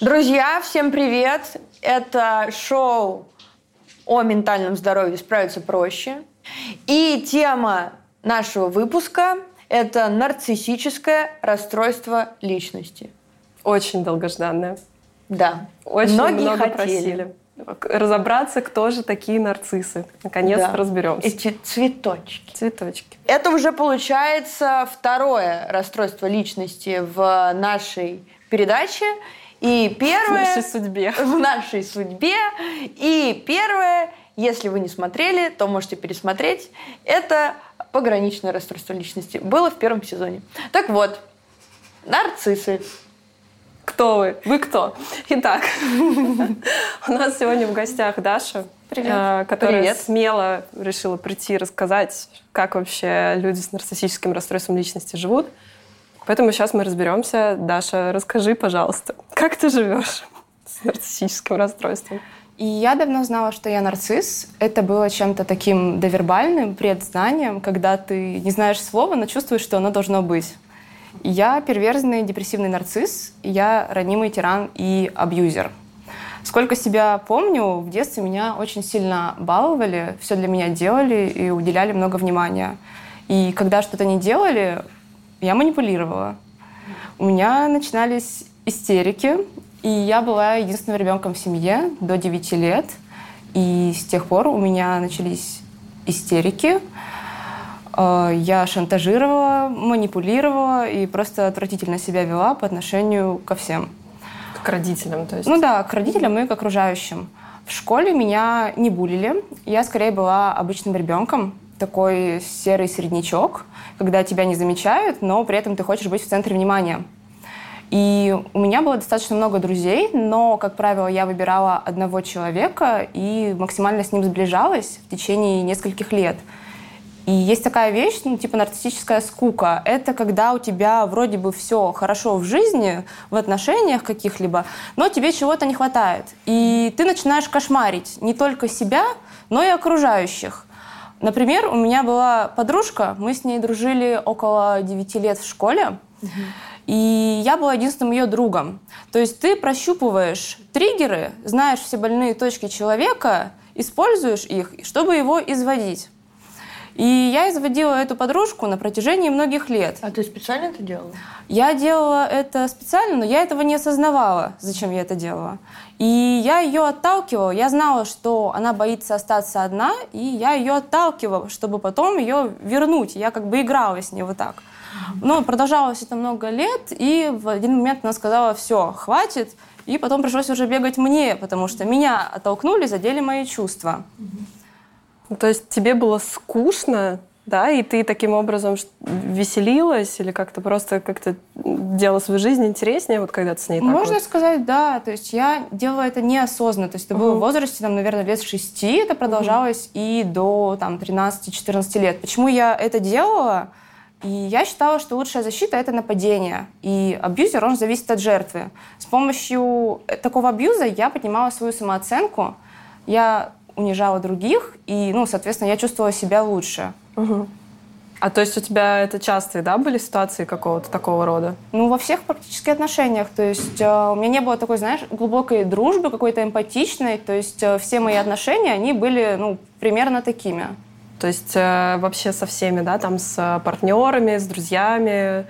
Друзья, всем привет! Это шоу о ментальном здоровье «Справиться проще». И тема нашего выпуска – это нарциссическое расстройство личности. Очень долгожданное. Да. Очень Многие много хотели. просили. Разобраться, кто же такие нарциссы. Наконец-то Да. разберемся. Эти цветочки. Цветочки. Это уже получается второе расстройство личности в нашей передаче. И В первое... нашей судьбе. в нашей судьбе. И первое, если вы не смотрели, то можете пересмотреть, это пограничное расстройство личности. Было в первом сезоне. Так вот, нарциссы. Кто вы? Вы кто? Итак, у нас сегодня в гостях Даша, Привет. э, которая Привет. смело решила прийти и рассказать, как вообще люди с нарциссическим расстройством личности живут. Поэтому сейчас мы разберемся. Даша, расскажи, пожалуйста, как ты живешь с нарциссическим расстройством? И я давно знала, что я нарцисс. Это было чем-то таким довербальным, предзнанием, когда ты не знаешь слова, но чувствуешь, что оно должно быть. Я перверзный депрессивный нарцисс, я ранимый тиран и абьюзер. Сколько себя помню, в детстве меня очень сильно баловали, все для меня делали и уделяли много внимания. И когда что-то не делали, я манипулировала. У меня начинались истерики, и я была единственным ребенком в семье до 9 лет. И с тех пор у меня начались истерики. Э, Я шантажировала, манипулировала и просто отвратительно себя вела по отношению ко всем. К родителям, то есть? Ну да, к родителям и к окружающим. В школе меня не булили. Я скорее была обычным ребенком, такой серый среднячок, когда тебя не замечают, но при этом ты хочешь быть в центре внимания. И у меня было достаточно много друзей, но, как правило, я выбирала одного человека и максимально с ним сближалась в течение нескольких лет. И есть такая вещь, ну, типа нарциссическая скука. Это когда у тебя вроде бы все хорошо в жизни, в отношениях каких-либо, но тебе чего-то не хватает. И ты начинаешь кошмарить не только себя, но и окружающих. Например, у меня была подружка, мы с ней дружили около 9 лет в школе, и я была единственным ее другом. То есть ты прощупываешь триггеры, знаешь все больные точки человека, используешь их, чтобы его изводить. И я изводила эту подружку на протяжении многих лет. А ты специально это делала? Я делала это специально, но я этого не осознавала, зачем я это делала. И я ее отталкивала. Я знала, что она боится остаться одна, и я ее отталкивала, чтобы потом ее вернуть. Я как бы играла с ней вот так. Но продолжалось это много лет, и в один момент она сказала, все, хватит, и потом пришлось уже бегать мне, потому что меня оттолкнули, задели мои чувства. Ну, То есть тебе было скучно, да, и ты таким образом веселилась или как-то просто как-то делала свою жизнь интереснее, вот когда ты с ней так Можно вот? сказать, да. То есть я делала это неосознанно. То есть это было в возрасте, там, наверное, лет шести. Это продолжалось и до там, 13-14 лет. Почему я это делала? И я считала, что лучшая защита — это нападение. И абьюзер, он зависит от жертвы. С помощью э, такого абьюза я поднимала свою самооценку, я унижала других, и, ну, соответственно, я чувствовала себя лучше. Мгм. А то есть у тебя это частые, да, были ситуации какого-то такого рода? Ну, во всех практически отношениях. То есть э, у меня не было такой, знаешь, глубокой дружбы, какой-то эмпатичной. То есть э, все мои отношения, они были, ну, примерно такими. То есть э, вообще со всеми, да, там с э, партнерами, с друзьями.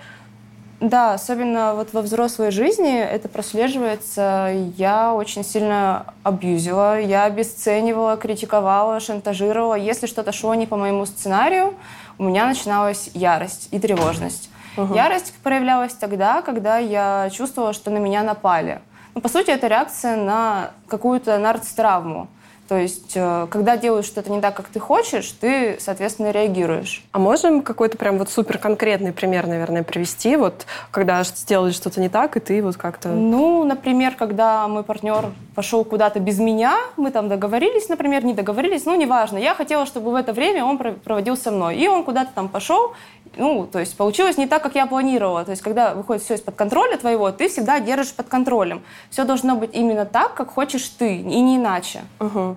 Да, особенно вот во взрослой жизни это прослеживается. Я очень сильно абьюзила, я обесценивала, критиковала, шантажировала. Если что-то шло не по моему сценарию, у меня начиналась ярость и тревожность. Мгм. Ярость проявлялась тогда, когда я чувствовала, что на меня напали. Ну, по сути, это реакция на какую-то нарцтравму. То есть, э, когда делаешь что-то не так, как ты хочешь, ты, соответственно, реагируешь. А можем какой-то прям вот супер конкретный пример, наверное, привести, вот когда сделали что-то не так, и ты вот как-то... Ну, например, когда мой партнер пошел куда-то без меня, мы там договорились, например, не договорились, ну, неважно. Я хотела, чтобы в это время он про- проводил со мной. И он куда-то там пошел, ну, то есть получилось не так, как я планировала. То есть, когда выходит все из-под контроля твоего, ты всегда держишь под контролем. Все должно быть именно так, как хочешь ты, и не иначе. Мгм.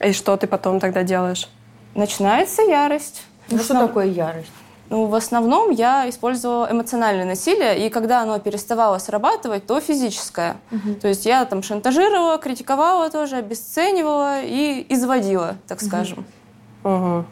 И что ты потом тогда делаешь? Начинается ярость. Ну, что такое ярость? Ну, в основном я использовала эмоциональное насилие, и когда оно переставало срабатывать, то физическое. Угу. То есть я там шантажировала, критиковала тоже, обесценивала и изводила, так скажем. Угу.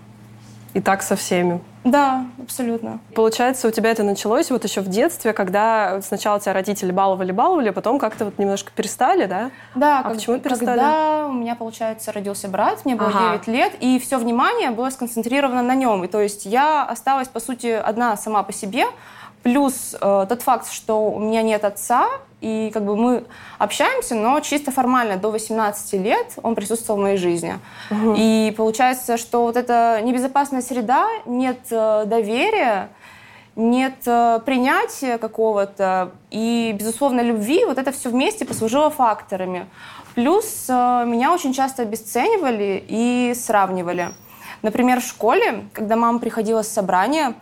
И так со всеми. Да, абсолютно. Получается, у тебя это началось вот еще в детстве, когда сначала тебя родители баловали-баловали, а потом как-то вот немножко перестали, да? Да. А как, почему перестали? Когда у меня, получается, родился брат, мне было ага. 9 лет, и все внимание было сконцентрировано на нем. И то есть я осталась, по сути, одна сама по себе, Плюс э, тот факт, что у меня нет отца, и как бы мы общаемся, но чисто формально до 18 лет он присутствовал в моей жизни. Угу. И получается, что вот эта небезопасная среда, нет э, доверия, нет э, принятия какого-то и, безусловно, любви, вот это все вместе послужило факторами. Плюс э, меня очень часто обесценивали и сравнивали. Например, в школе, когда мама приходила с собрания,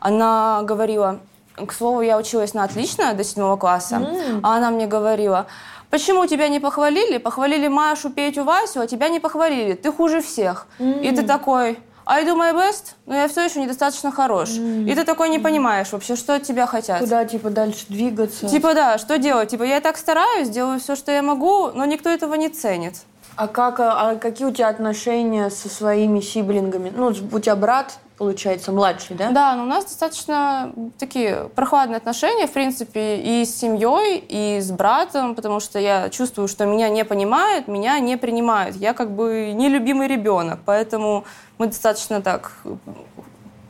она говорила, к слову, я училась на отлично до седьмого класса, mm. а она мне говорила, почему тебя не похвалили? Похвалили Машу, Петю, Васю, а тебя не похвалили. Ты хуже всех. Mm. И ты такой, I do my best, но я все еще недостаточно хорош. Mm. И ты такой не понимаешь вообще, что от тебя хотят. Куда, типа, дальше двигаться? Типа, да, что делать? Типа, я так стараюсь, делаю все, что я могу, но никто этого не ценит. А, как, а какие у тебя отношения со своими сиблингами? Ну, у тебя брат, получается, младший, да? Да, но у нас достаточно такие прохладные отношения, в принципе, и с семьей, и с братом, потому что я чувствую, что меня не понимают, меня не принимают. Я как бы нелюбимый ребенок, поэтому мы достаточно так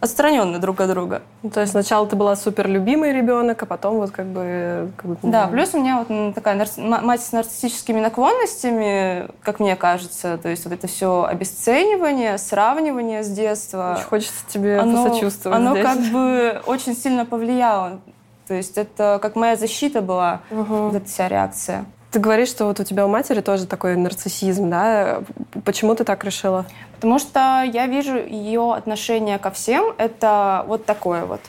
отстраненно друг от друга. Ну, то есть сначала ты была супер любимый ребенок, а потом вот как бы... Как бы да, плюс у меня вот такая нарци... мать с нарциссическими наклонностями, как мне кажется, то есть вот это все обесценивание, сравнивание с детства. Очень хочется тебе оно, посочувствовать Оно здесь. как бы очень сильно повлияло. То есть это как моя защита была, угу. вот эта вся реакция. Ты говоришь, что вот у тебя у матери тоже такой нарциссизм, да? Почему ты так решила? Потому что я вижу ее отношение ко всем, это вот такое вот.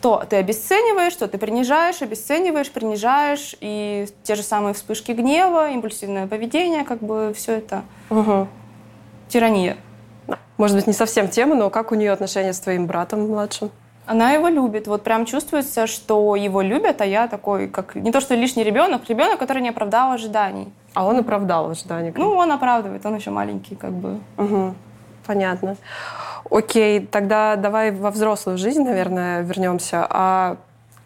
То ты обесцениваешь, то ты принижаешь, обесцениваешь, принижаешь, и те же самые вспышки гнева, импульсивное поведение, как бы все это угу. тирания. Может быть, не совсем тема, но как у нее отношения с твоим братом младшим? Она его любит. Вот прям чувствуется, что его любят, а я такой, как не то что лишний ребенок, ребенок, который не оправдал ожиданий. А он оправдал ожидания? Ну, он оправдывает, он еще маленький, как бы. Угу. Понятно. Окей, тогда давай во взрослую жизнь, наверное, вернемся. А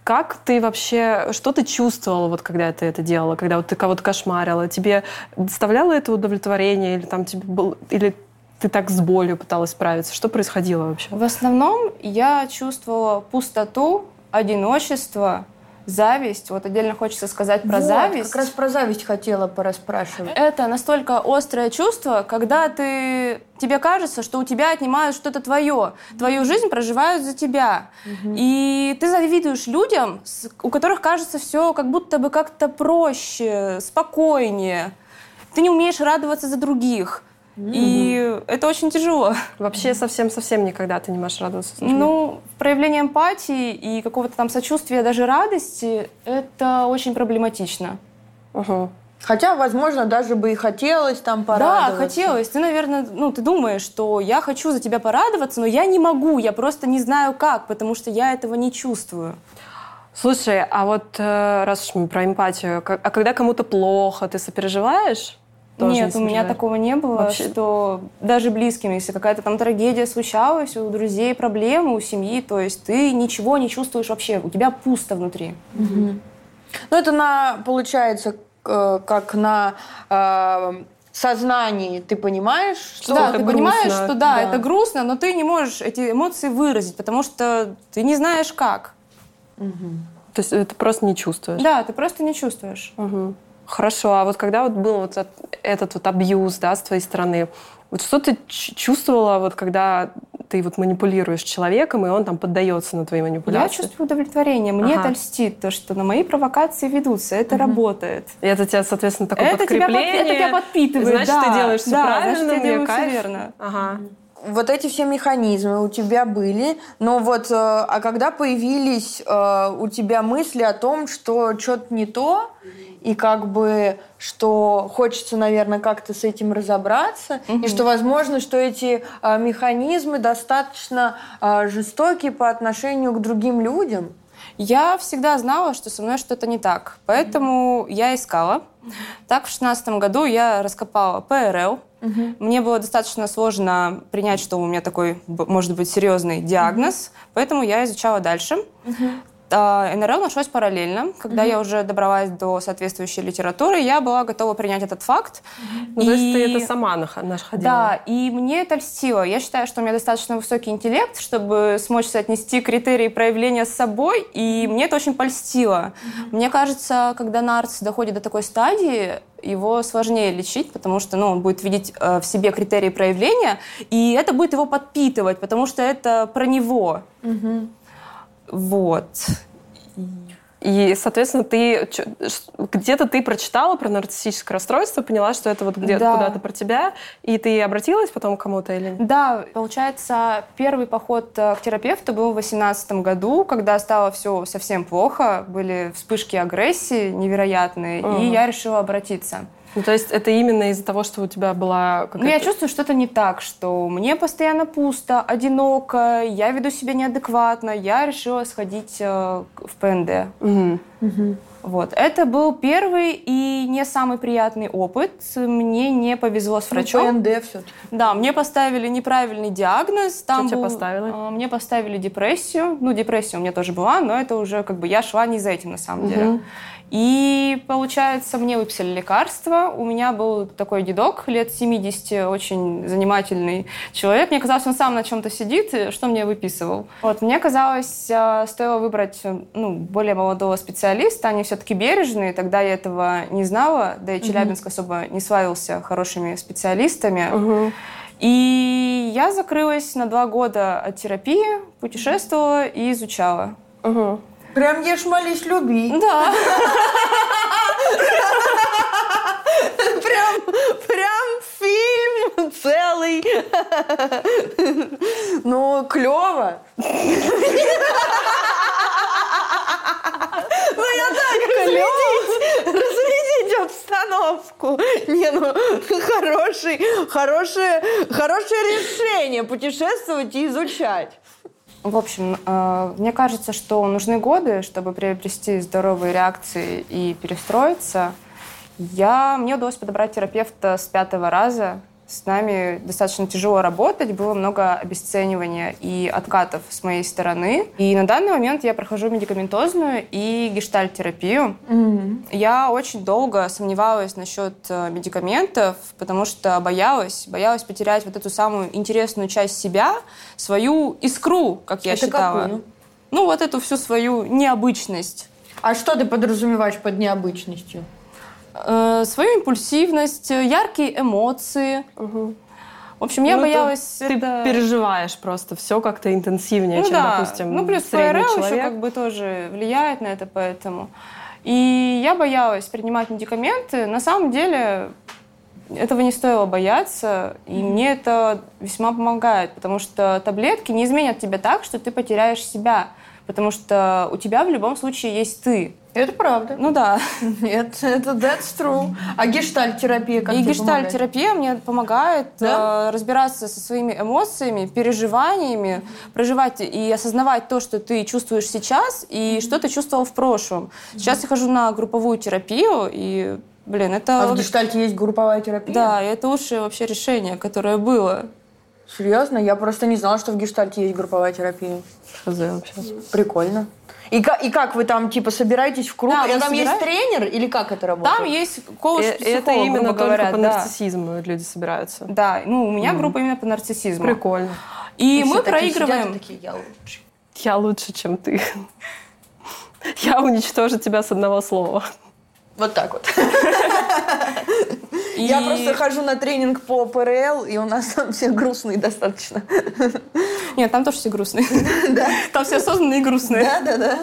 как ты вообще, что ты чувствовала, вот, когда ты это делала, когда вот ты кого-то кошмарила? Тебе доставляло это удовлетворение или там тебе был, или ты так с болью пыталась справиться? Что происходило вообще? В основном я чувствовала пустоту, одиночество, зависть. Вот отдельно хочется сказать про вот, зависть. Как раз про зависть хотела пораспрашивать. Это настолько острое чувство, когда ты тебе кажется, что у тебя отнимают что-то твое, твою жизнь проживают за тебя, угу. и ты завидуешь людям, у которых кажется все как будто бы как-то проще, спокойнее. Ты не умеешь радоваться за других. И это очень тяжело. Вообще совсем-совсем никогда ты не можешь радоваться. Ну, проявление эмпатии и какого-то там сочувствия, даже радости, это очень проблематично. Угу. Хотя, возможно, даже бы и хотелось там порадоваться. Да, хотелось. Ты, наверное, ну, ты думаешь, что я хочу за тебя порадоваться, но я не могу, я просто не знаю как, потому что я этого не чувствую. Слушай, а вот э, раз уж мы про эмпатию, а когда кому-то плохо, ты сопереживаешь? Тоже Нет, у меня такого не было, Вообще... что даже близким, если какая-то там трагедия случалась, у друзей проблемы, у семьи, то есть ты ничего не чувствуешь вообще, у тебя пусто внутри. Угу. Ну это на, получается, как на э, сознании ты понимаешь, что да, ты грустно. понимаешь, что да, да, это грустно, но ты не можешь эти эмоции выразить, потому что ты не знаешь как. Угу. То есть ты просто не чувствуешь. Да, ты просто не чувствуешь. Угу. Хорошо, а вот когда вот был вот этот вот абьюз, да, с твоей стороны, вот что ты чувствовала, вот когда ты вот манипулируешь человеком, и он там поддается на твои манипуляции? Я чувствую удовлетворение. Мне ага. это льстит, то, что на мои провокации ведутся. Это угу. работает. И это тебя, соответственно, такое это подкрепление. Тебя, это тебя подпитывает, Значит, да. ты делаешь все да, правильно, значит, я делаю кайф. все верно. Ага. Вот эти все механизмы у тебя были, но вот, э, а когда появились э, у тебя мысли о том, что что-то не то, и как бы, что хочется, наверное, как-то с этим разобраться, угу. и что, возможно, что эти а, механизмы достаточно а, жестокие по отношению к другим людям. Я всегда знала, что со мной что-то не так, поэтому mm-hmm. я искала. Так, в шестнадцатом году я раскопала ПРЛ. Mm-hmm. Мне было достаточно сложно принять, что у меня такой, может быть, серьезный диагноз, mm-hmm. поэтому я изучала дальше. Mm-hmm. А, НРЛ нашлось параллельно. Когда mm-hmm. я уже добралась до соответствующей литературы, я была готова принять этот факт. Ну, и... то есть ты это сама находила? Да, и мне это льстило. Я считаю, что у меня достаточно высокий интеллект, чтобы смочь соотнести критерии проявления с собой, и мне это очень польстило. Mm-hmm. Мне кажется, когда нарцисс доходит до такой стадии, его сложнее лечить, потому что ну, он будет видеть э, в себе критерии проявления, и это будет его подпитывать, потому что это про него. Mm-hmm. Вот. И, соответственно, ты где-то ты прочитала про нарциссическое расстройство, поняла, что это вот где-то да. куда-то про тебя, и ты обратилась потом к кому-то или нет? Да, получается, первый поход э, к терапевту был в 2018 году, когда стало все совсем плохо, были вспышки агрессии невероятные, угу. и я решила обратиться. Ну, то есть это именно из-за того, что у тебя была какая-то... Ну, я чувствую что-то не так, что мне постоянно пусто, одиноко, я веду себя неадекватно, я решила сходить э, в ПНД. Угу. Угу. Вот. Это был первый и не самый приятный опыт. Мне не повезло с ну, врачом. Ну, ПНД все-таки. Да, мне поставили неправильный диагноз. Там Что был, тебе поставили? Э, мне поставили депрессию. Ну, депрессия у меня тоже была, но это уже как бы я шла не за этим на самом угу. деле. И, получается, мне выписали лекарства. У меня был такой дедок лет 70, очень занимательный человек. Мне казалось, он сам на чем-то сидит, что мне выписывал. Вот, мне казалось, а, стоило выбрать ну, более молодого специалиста. Они все-таки бережные. Тогда я этого не знала. Да и Челябинск угу. особо не славился хорошими специалистами. Угу. И я закрылась на два года от терапии, путешествовала и изучала. Угу. Прям ешь, молись, люби. Да. Прям, прям фильм целый. Ну, клево. Ну, я так, разрядить, разрядить обстановку. Не, ну, хороший, хорошее, хорошее решение путешествовать и изучать. В общем, э, мне кажется, что нужны годы, чтобы приобрести здоровые реакции и перестроиться. Я, мне удалось подобрать терапевта с пятого раза с нами достаточно тяжело работать, было много обесценивания и откатов с моей стороны. И на данный момент я прохожу медикаментозную и гештальтерапию. Mm-hmm. Я очень долго сомневалась насчет э, медикаментов, потому что боялась, боялась потерять вот эту самую интересную часть себя, свою искру, как я Это считала. Какую? Ну, вот эту всю свою необычность. А что ты подразумеваешь под необычностью? Э, свою импульсивность, яркие эмоции. Угу. В общем, я ну, боялась... Ты это... переживаешь просто все как-то интенсивнее, ну, чем, да. допустим, Ну, плюс ПРЛ еще как бы тоже влияет на это, поэтому... И я боялась принимать медикаменты. На самом деле этого не стоило бояться, и mm-hmm. мне это весьма помогает, потому что таблетки не изменят тебя так, что ты потеряешь себя, потому что у тебя в любом случае есть ты. Это правда. Ну да. Нет, это that's true. А гештальтерапия как И гештальтерапия мне помогает да? э, разбираться со своими эмоциями, переживаниями, проживать и осознавать то, что ты чувствуешь сейчас и mm-hmm. что ты чувствовал в прошлом. Сейчас mm-hmm. я хожу на групповую терапию и Блин, это... А в гештальте есть групповая терапия? Да, и это лучшее вообще решение, которое было. Серьезно? Я просто не знала, что в гештальте есть групповая терапия. Хз вообще. Прикольно. И, и как вы там, типа, собираетесь в круг? Да, и там собираем... есть тренер или как это работает? Там есть коуч э, Это именно только говоря, по да. нарциссизму люди собираются. Да, ну у меня mm. группа именно по нарциссизму. Прикольно. И, и мы проигрываем. Такие, я лучше. Я лучше, чем ты. Я уничтожу тебя с одного слова. Вот так вот. И... Я просто хожу на тренинг по ПРЛ, и у нас там все грустные достаточно. Нет, там тоже все грустные. Да. Там все осознанные и грустные. Да, да, да.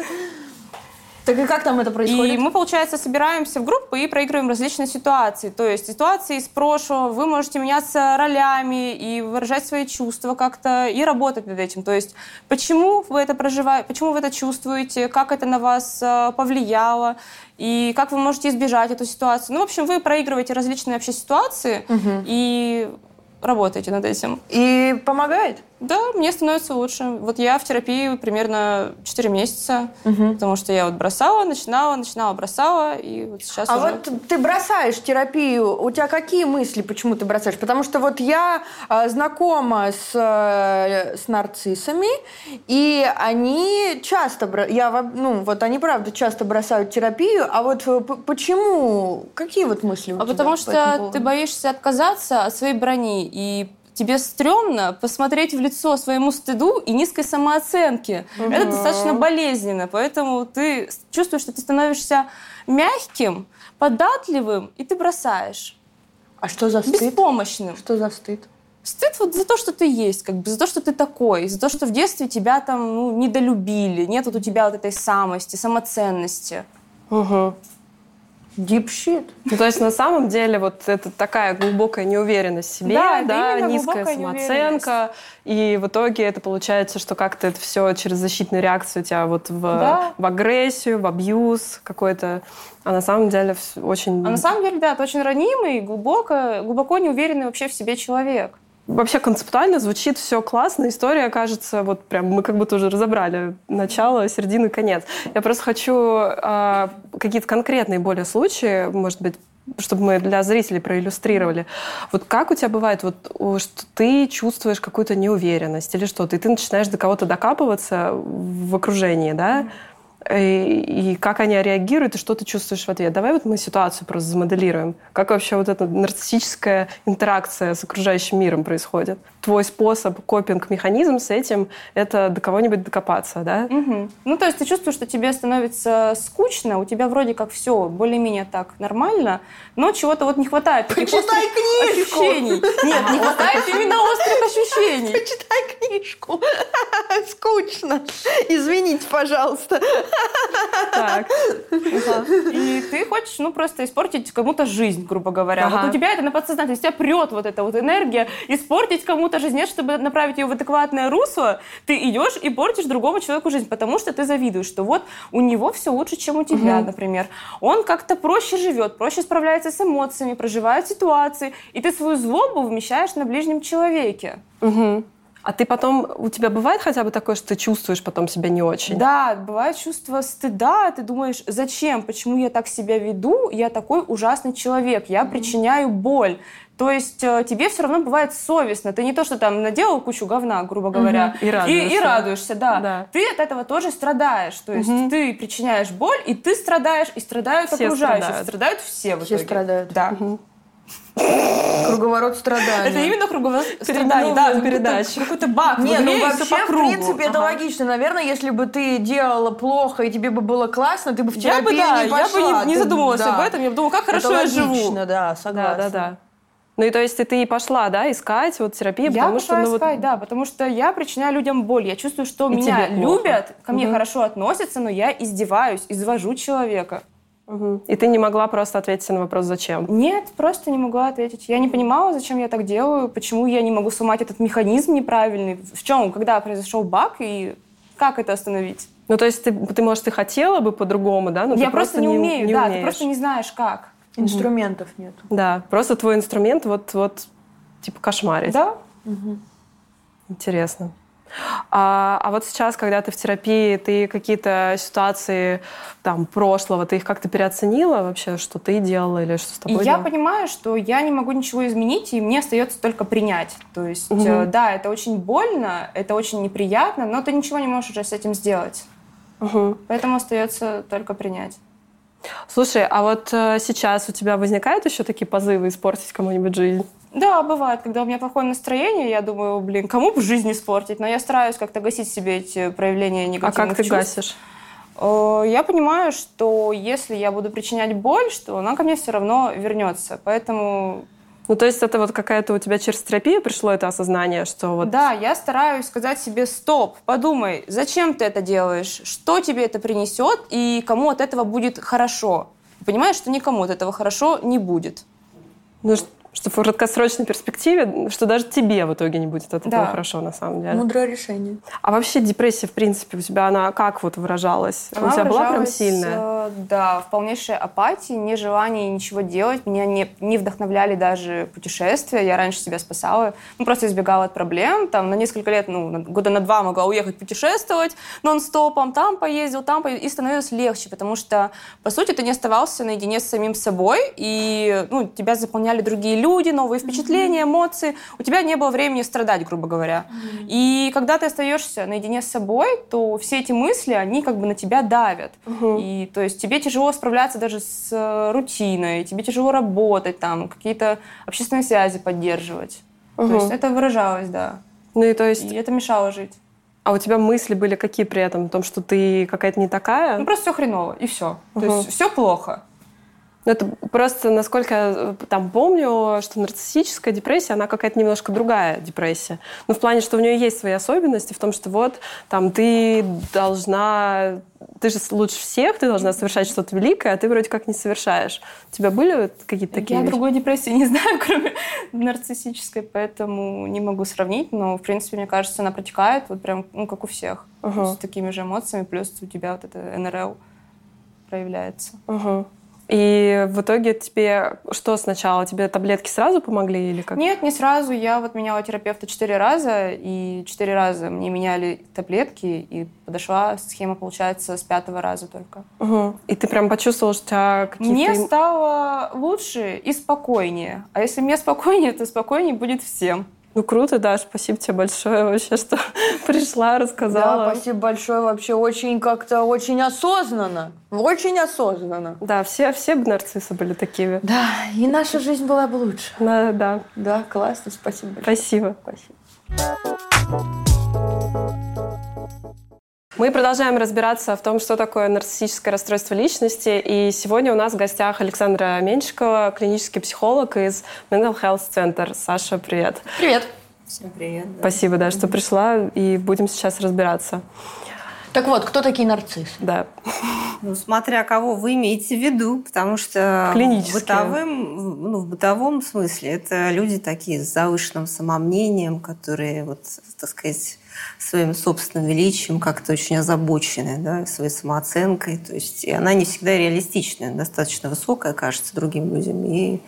Так и как там это происходит? И мы, получается, собираемся в группы и проигрываем различные ситуации. То есть ситуации из прошлого, вы можете меняться ролями и выражать свои чувства как-то и работать над этим. То есть почему вы это проживаете, почему вы это чувствуете, как это на вас э, повлияло и как вы можете избежать эту ситуацию. Ну, в общем, вы проигрываете различные вообще ситуации угу. и работаете над этим. И помогает? Да, мне становится лучше. Вот я в терапии примерно 4 месяца, угу. потому что я вот бросала, начинала, начинала, бросала, и вот сейчас А уже... вот ты бросаешь терапию, у тебя какие мысли, почему ты бросаешь? Потому что вот я э, знакома с, э, с нарциссами, и они часто, я, ну, вот они правда часто бросают терапию, а вот э, почему, какие вот мысли у а тебя потому что ты боишься отказаться от своей брони, и тебе стрёмно посмотреть в лицо своему стыду и низкой самооценке. Угу. Это достаточно болезненно, поэтому ты чувствуешь, что ты становишься мягким, податливым, и ты бросаешь. А что за стыд? Беспомощным. Что за стыд? Стыд вот за то, что ты есть, как бы за то, что ты такой, за то, что в детстве тебя там ну, недолюбили, нет вот у тебя вот этой самости, самоценности. Угу. Shit. Ну, то есть на самом деле вот это такая глубокая неуверенность в себе, да, да низкая самооценка, и в итоге это получается, что как-то это все через защитную реакцию у тебя вот в, да. в агрессию, в абьюз какой-то, а на самом деле очень... А на самом деле, да, это очень ранимый, глубоко, глубоко неуверенный вообще в себе человек. Вообще концептуально звучит все классно. История, кажется, вот прям мы как будто уже разобрали начало, середину, конец. Я просто хочу э, какие-то конкретные более случаи, может быть, чтобы мы для зрителей проиллюстрировали. Вот как у тебя бывает, вот, что ты чувствуешь какую-то неуверенность или что-то, и ты начинаешь до кого-то докапываться в окружении, да? Mm-hmm и, и как они реагируют, и что ты чувствуешь в ответ. Давай вот мы ситуацию просто замоделируем. Как вообще вот эта нарциссическая интеракция с окружающим миром происходит? Твой способ, копинг-механизм с этим — это до кого-нибудь докопаться, да? Угу. Ну, то есть ты чувствуешь, что тебе становится скучно, у тебя вроде как все более-менее так нормально, но чего-то вот не хватает. Почитай книжку! Ощущений. Нет, не хватает именно острых ощущений. Почитай книжку. Скучно. Извините, пожалуйста. Так. И ты хочешь, ну, просто испортить кому-то жизнь, грубо говоря. Вот у тебя это на подсознательном, тебя прет вот эта вот энергия, испортить кому-то жизнь. Нет, чтобы направить ее в адекватное русло, ты идешь и портишь другому человеку жизнь, потому что ты завидуешь, что вот у него все лучше, чем у тебя, например. Он как-то проще живет, проще справляется с эмоциями, проживает ситуации, и ты свою злобу вмещаешь на ближнем человеке. Угу. А ты потом, у тебя бывает хотя бы такое, что ты чувствуешь потом себя не очень? Да, бывает чувство стыда, ты думаешь, зачем, почему я так себя веду, я такой ужасный человек, я mm-hmm. причиняю боль. То есть э, тебе все равно бывает совестно. Ты не то, что там наделал кучу говна, грубо говоря, угу. и, радуешься. И, и радуешься, да. да. Ты от этого тоже страдаешь. То есть угу. ты причиняешь боль, и ты страдаешь, и страдают все окружающие. Страдают. страдают все в итоге. Все страдают. Да. Угу. Круговорот страданий. Это именно круговорот страданий, да, передача. Какой-то баг. Нет, ну вообще, в принципе, это логично. Наверное, если бы ты делала плохо, и тебе бы было классно, ты бы в терапию я бы, да, не пошла. Я бы не, задумывалась об этом, я бы думала, как хорошо я живу. да, согласна. Да, да, да. Ну и то есть ты и пошла, да, искать вот терапию, я потому что... Я ну, искать, вот... да, потому что я причиняю людям боль. Я чувствую, что и меня любят, ко мне угу. хорошо относятся, но я издеваюсь, извожу человека. Угу. И ты не могла просто ответить на вопрос «зачем»? Нет, просто не могла ответить. Я не понимала, зачем я так делаю, почему я не могу сломать этот механизм неправильный, в чем, когда произошел баг и как это остановить. Ну, то есть ты, ты может, ты хотела бы по-другому, да? Но я просто, просто не умею, не да, умеешь. ты просто не знаешь, как. Инструментов угу. нет. Да, просто твой инструмент вот, вот типа кошмарить. Да. Угу. Интересно. А, а вот сейчас, когда ты в терапии, ты какие-то ситуации там прошлого, ты их как-то переоценила вообще, что ты делала или что с тобой? И я понимаю, что я не могу ничего изменить, и мне остается только принять. То есть, угу. да, это очень больно, это очень неприятно, но ты ничего не можешь уже с этим сделать. Угу. Поэтому остается только принять. Слушай, а вот э, сейчас у тебя возникают еще такие позывы испортить кому-нибудь жизнь? Да, бывает. Когда у меня плохое настроение, я думаю, блин, кому бы жизнь испортить? Но я стараюсь как-то гасить себе эти проявления негативных А как ты чувств. гасишь? Э, я понимаю, что если я буду причинять боль, что она ко мне все равно вернется. Поэтому Ну, то есть это вот какая-то у тебя через терапию пришло это осознание, что вот... Да, я стараюсь сказать себе стоп, подумай, зачем ты это делаешь, что тебе это принесет и кому от этого будет хорошо. Понимаешь, что никому от этого хорошо не будет. Ну, что в краткосрочной перспективе, что даже тебе в итоге не будет от этого Да. хорошо, на самом деле. Мудрое решение. А вообще депрессия, в принципе, у тебя она как вот выражалась? у тебя была прям сильная? э, Да, в полнейшей апатии, нежелании ничего делать. Меня не, не вдохновляли даже путешествия. Я раньше себя спасала. Ну, просто избегала от проблем. Там на несколько лет, ну, года на два могла уехать путешествовать нон-стопом. Там поездил, там поездил. И становилось легче, потому что, по сути, ты не оставался наедине с самим собой. И, ну, тебя заполняли другие люди, новые впечатления, эмоции. У тебя не было времени страдать, грубо говоря. И когда ты остаешься наедине с собой, то все эти мысли, они как бы на тебя давят. И то есть тебе тяжело справляться даже с э, рутиной, тебе тяжело работать там, какие-то общественные связи поддерживать. То есть это выражалось, да. Ну и то есть, И это мешало жить. а у тебя мысли были какие при этом? О том, что ты какая-то не такая? Ну просто все хреново, и все. То Мгм. есть все плохо. Ну, это просто, насколько я э, там помню, что нарциссическая депрессия, она какая-то немножко другая депрессия. Ну, в плане, что у нее есть свои особенности, в том, что вот там ты должна... Ты же лучше всех, ты должна совершать что-то великое, а ты вроде как не совершаешь. У тебя были вот какие-то такие Я вещи? другой депрессии не знаю, кроме нарциссической, поэтому не могу сравнить. Но, в принципе, мне кажется, она протекает вот прям, ну, как у всех. Ага. С такими же эмоциями, плюс у тебя вот это НРЛ проявляется. Ага. И в итоге тебе что сначала? Тебе таблетки сразу помогли или как? Нет, не сразу. Я вот меняла терапевта четыре раза, и четыре раза мне меняли таблетки, и подошла схема, получается, с пятого раза только. Ага. И ты прям почувствовала, что у тебя какие-то... Мне стало лучше и спокойнее. А если мне спокойнее, то спокойнее будет всем. Ну, круто, да, спасибо тебе большое вообще, что пришла, рассказала. Да, спасибо большое. Вообще очень как-то очень осознанно. Очень осознанно. Да, все, все бы нарциссы были такими. Да, и наша жизнь была бы лучше. Да, да, Да, классно, спасибо большое. спасибо. Спасибо. Мы продолжаем разбираться в том, что такое нарциссическое расстройство личности. И сегодня у нас в гостях Александра Меньшикова, клинический психолог из Mental Health Center. Саша, привет. Привет. Всем привет. да. Спасибо, да, что пришла, и будем сейчас разбираться. Так вот, кто такие нарциссы? Да. Ну, смотря кого вы имеете в виду, потому что в бытовым, ну, в бытовом смысле это люди такие с завышенным самомнением, которые, вот, так сказать, своим собственным величием как-то очень озабочены, да, своей самооценкой. То есть и она не всегда реалистичная, достаточно высокая, кажется, другим людям. И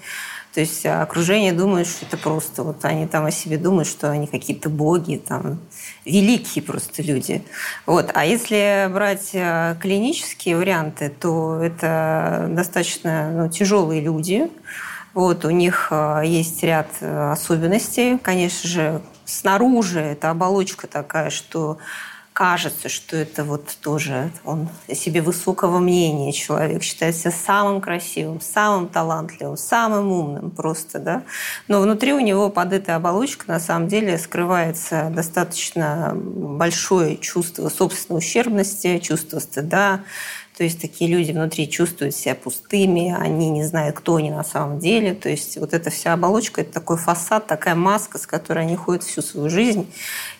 то есть окружение думает, что это просто вот они там о себе думают, что они какие-то боги, там великие просто люди. Вот. А если брать э, клинические варианты, то это достаточно ну, тяжелые люди. Вот, у них э, есть ряд особенностей. Конечно же, снаружи эта оболочка такая, что кажется, что это вот тоже он о себе высокого мнения человек, считает себя самым красивым, самым талантливым, самым умным просто, да. Но внутри у него под этой оболочкой на самом деле скрывается достаточно большое чувство собственной ущербности, чувство стыда, то есть такие люди внутри чувствуют себя пустыми, они не знают, кто они на самом деле. То есть вот эта вся оболочка – это такой фасад, такая маска, с которой они ходят всю свою жизнь.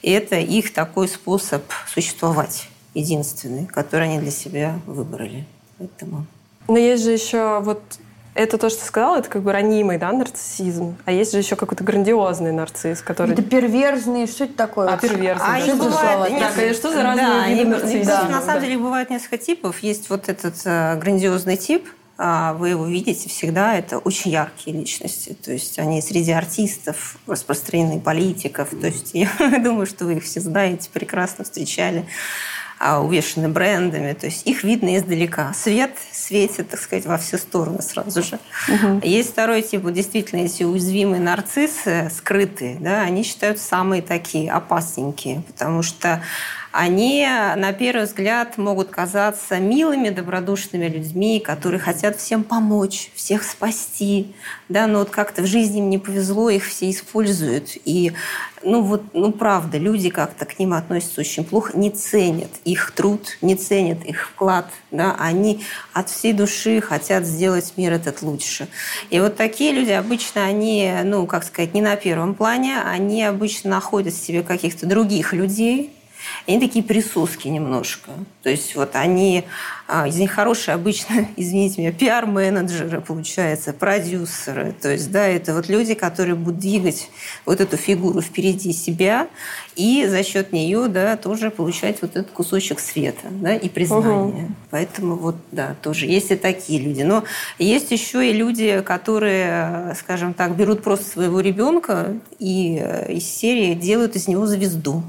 И это их такой способ существовать, единственный, который они для себя выбрали. Поэтому Но есть же еще вот это то, что ты сказала, это как бы ранимый, да, нарциссизм. А есть же еще какой-то грандиозный нарцисс, который... Это перверзные, что это такое? А перверзный, А да, что бывает Да, конечно, что за разные Да, виды нарциссизма? Да. На самом деле бывает несколько типов. Есть вот этот э, грандиозный тип, а, вы его видите всегда, это очень яркие личности. То есть они среди артистов, распространены политиков. То есть я думаю, что вы их все знаете, прекрасно встречали а, увешаны брендами. То есть их видно издалека. Свет светит, так сказать, во все стороны сразу же. Есть второй тип, вот действительно, эти уязвимые нарциссы, скрытые, да, они считаются самые такие опасненькие, потому что они, на первый взгляд, могут казаться милыми, добродушными людьми, которые хотят всем помочь, всех спасти, да, но вот как-то в жизни им не повезло, их все используют. И, ну вот, ну правда, люди как-то к ним относятся очень плохо, не ценят их труд, не ценят их вклад, да, они от всей души хотят сделать мир этот лучше. И вот такие люди обычно, они, ну, как сказать, не на первом плане, они обычно находят в себе каких-то других людей, они такие присуски немножко. То есть вот они, а, из них хорошие обычно, извините меня, пиар-менеджеры, получается, продюсеры. То есть, да, это вот люди, которые будут двигать вот эту фигуру впереди себя и за счет нее, да, тоже получать вот этот кусочек света, да, и признания. Угу. Поэтому вот, да, тоже есть и такие люди. Но есть еще и люди, которые, скажем так, берут просто своего ребенка и э, из серии делают из него звезду.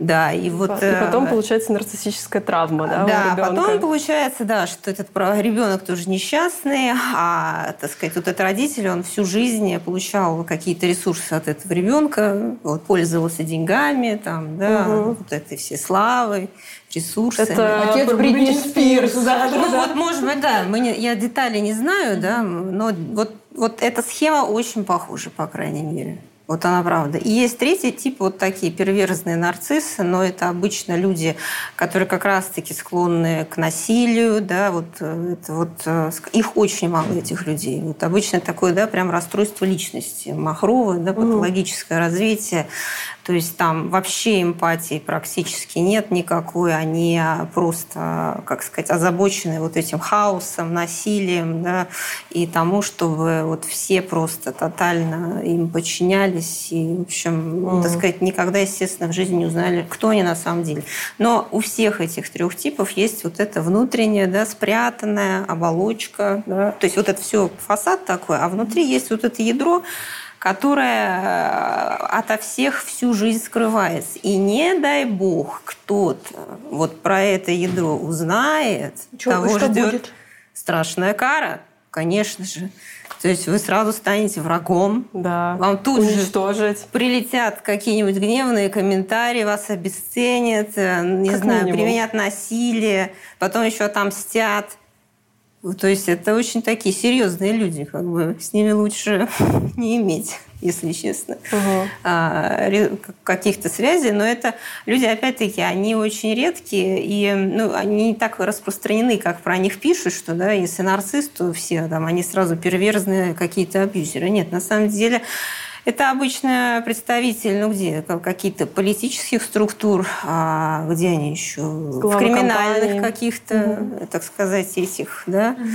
Да, и вот... И потом э, получается нарциссическая травма, да, Да, потом получается, да, что этот ребенок тоже несчастный, а, так сказать, вот этот родитель, он всю жизнь получал какие-то ресурсы от этого ребенка, вот, пользовался деньгами, там, да, угу. вот этой все славой, ресурсами. Это отец Бритни Спирс. Да, ну да. вот, может быть, да, мы не, я детали не знаю, да, но вот, вот эта схема очень похожа, по крайней мере. Вот она правда. И есть третий тип, вот такие перверзные нарциссы, но это обычно люди, которые как раз-таки склонны к насилию, да, вот, э, это вот э, их очень мало, этих людей. Вот обычно такое, да, прям расстройство личности, махровое, да, патологическое mm. развитие, то есть там вообще эмпатии практически нет никакой, они просто, как сказать, озабочены вот этим хаосом, насилием, да, и тому, чтобы вот все просто тотально им подчинялись, и, в общем, mm. так сказать, никогда, естественно, в жизни не узнали, кто они на самом деле. Но у всех этих трех типов есть вот это внутреннее, да, спрятанная оболочка, да, то есть вот это все фасад такой, а внутри есть вот это ядро, которая э, ото всех всю жизнь скрывается. И не дай бог кто-то вот про это ядро узнает, Чё, того что ждет будет? страшная кара, конечно же. То есть вы сразу станете врагом. Да. Вам тут Уничтожить. же прилетят какие-нибудь гневные комментарии, вас обесценят, э, не как знаю, минимум. применят насилие, потом еще отомстят. То есть это очень такие серьезные люди, как бы с ними лучше не иметь, если честно, угу. каких-то связей. Но это люди, опять-таки, они очень редкие, и ну, они не так распространены, как про них пишут, что да, если нарцисс, то все там, они сразу перверзные какие-то абьюзеры. Нет, на самом деле это обычно представитель, ну где, какие-то политических структур, а где они еще? Глава в криминальных каких-то, угу. так сказать, этих, да, угу.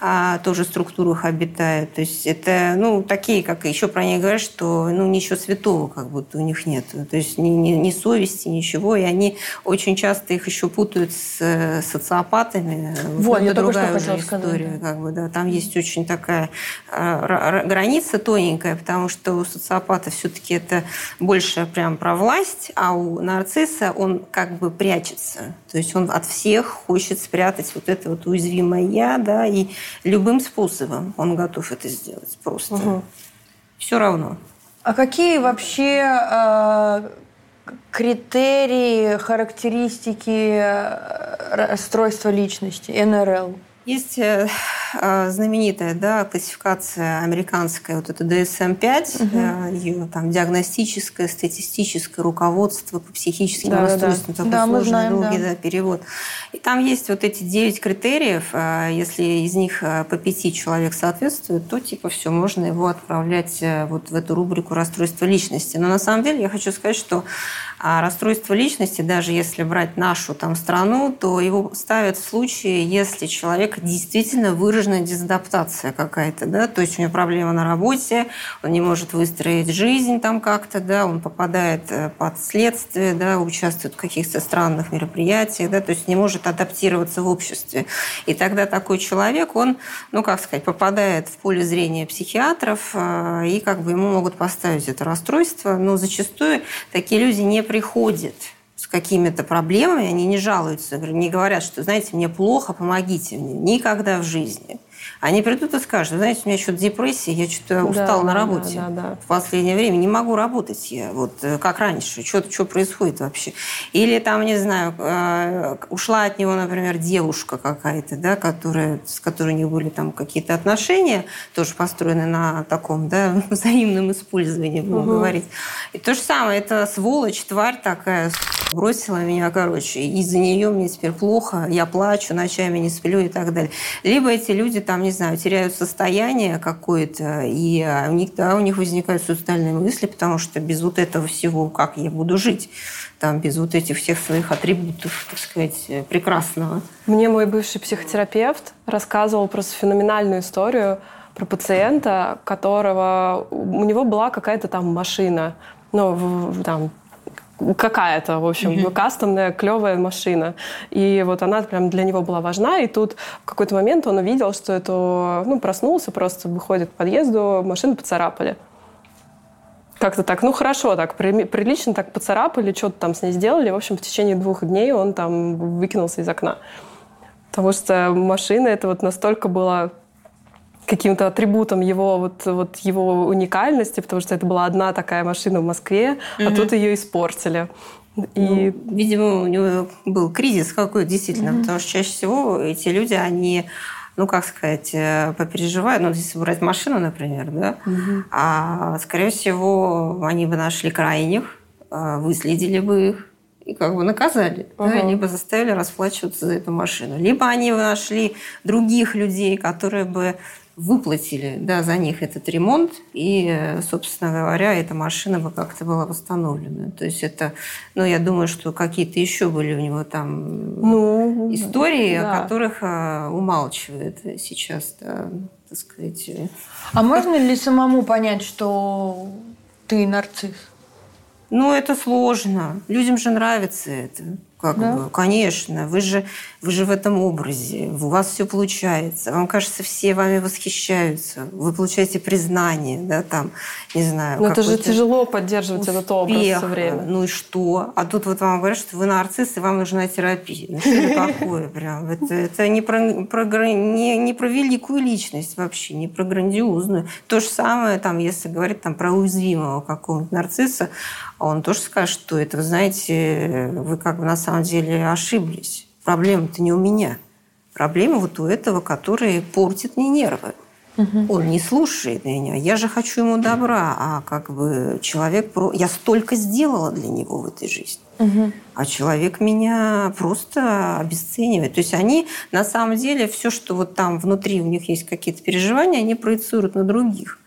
а, тоже структурах обитают. То есть это, ну, такие, как еще про них говорят, что, ну, ничего святого как будто у них нет. То есть ни, ни, ни совести, ничего. И они очень часто их еще путают с э, социопатами. Вот, я другая уже история. Сказать, да. Как бы, да. Там есть очень такая а, граница тоненькая, потому что у социопата все-таки это больше прям про власть, а у нарцисса он как бы прячется. То есть он от всех хочет спрятать вот это вот уязвимое «я», да, и любым способом он готов это сделать просто. Угу. Все равно. А какие вообще э, критерии, характеристики э, расстройства личности, НРЛ? Есть э, а, знаменитая да, классификация американская, вот это DSM-5, угу. Э, ее там диагностическое, статистическое руководство по психическим да, расстройствам, да. такой да, сложный, знаем, долгий да. Да, перевод. И там есть вот эти 9 критериев, а, если из них э, по пяти человек соответствует, то типа все, можно его отправлять вот в эту рубрику расстройства личности. Но на самом деле я хочу сказать, что а расстройство личности, даже если брать нашу там страну, то его ставят в случае, если человек действительно выраженная дезадаптация какая-то, да, то есть у него проблема на работе, он не может выстроить жизнь там как-то, да, он попадает э, под следствие, да, участвует в каких-то странных мероприятиях, да, то есть не может адаптироваться в обществе. И тогда такой человек, он, ну, как сказать, попадает в поле зрения психиатров, э, и как бы ему могут поставить это расстройство, но зачастую такие люди не приходят с какими-то проблемами, они не жалуются, не говорят, что, знаете, мне плохо, помогите мне. Никогда в жизни. Они придут и скажут, знаете, у меня что-то депрессия, я что-то устал да, на да, работе да, да. в последнее время, не могу работать я, вот э, как раньше, что, что происходит вообще. Или там, не знаю, э, ушла от него, например, девушка какая-то, да, которая, с которой у них были там какие-то отношения, тоже построены на таком, да, взаимном использовании, будем Угу. говорить. И то же самое, это сволочь, тварь такая, бросила меня, короче, из-за нее мне теперь плохо, я плачу, ночами не сплю и так далее. Либо эти люди там, не знаю, теряют состояние какое-то, и а, у них, да, у них возникают суицидальные мысли, потому что без вот этого всего, как я буду жить, там, без вот этих всех своих атрибутов, так сказать, э, прекрасного. Мне мой бывший психотерапевт рассказывал просто феноменальную историю про пациента, которого у него была какая-то там машина, ну в- там какая-то, в общем, кастомная, клевая машина. И вот она прям для него была важна. И тут в какой-то момент он увидел, что это, ну, проснулся, просто выходит к подъезду, машину поцарапали. Как-то так, ну хорошо, так при- прилично так поцарапали, что-то там с ней сделали. В общем, в течение двух дней он там выкинулся из окна. Потому что машина это вот настолько была каким-то атрибутом его вот, вот его уникальности, потому что это была одна такая машина в Москве, а тут ее испортили. И Ну, видимо, у него был кризис какой действительно, потому что чаще всего эти люди, они, ну, как сказать, э, попереживают, ну, если брать машину, например, да, а, скорее всего, они бы нашли крайних, а, выследили бы их, и как бы наказали, да, Ага. либо заставили расплачиваться за эту машину. Либо они бы нашли других людей, которые бы выплатили да, за них этот ремонт, и, э, собственно говоря, эта машина бы как-то была восстановлена. То есть это, ну, я думаю, что какие-то еще были у него там ну, истории, да. о которых э, умалчивает сейчас, да, так сказать. э. А можно ли самому понять, что ты нарцисс? Ну, это сложно. Людям же нравится это. Как Да? бы, конечно. Вы же, вы же в этом образе. У вас все получается. Вам кажется, все вами восхищаются. Вы получаете признание, да, там, не знаю. Но это же тяжело поддерживать этот образ успех. все время. Ну и что? А тут вот вам говорят, что вы нарцисс, и вам нужна терапия. Ну что это такое прям? Это, это не, про, не, не про великую личность вообще, не про грандиозную. То же самое, там, если говорить там, про уязвимого какого-нибудь нарцисса, он тоже скажет, что это, вы знаете, вы как бы на самом деле ошиблись. Проблема-то не у меня. Проблема вот у этого, который портит мне нервы. Он не слушает меня. Я же хочу ему добра, а как бы человек... Про... Я столько сделала для него в этой жизни. А человек меня просто обесценивает. То есть они на самом деле все, что вот там внутри у них есть какие-то переживания, они проецируют на других.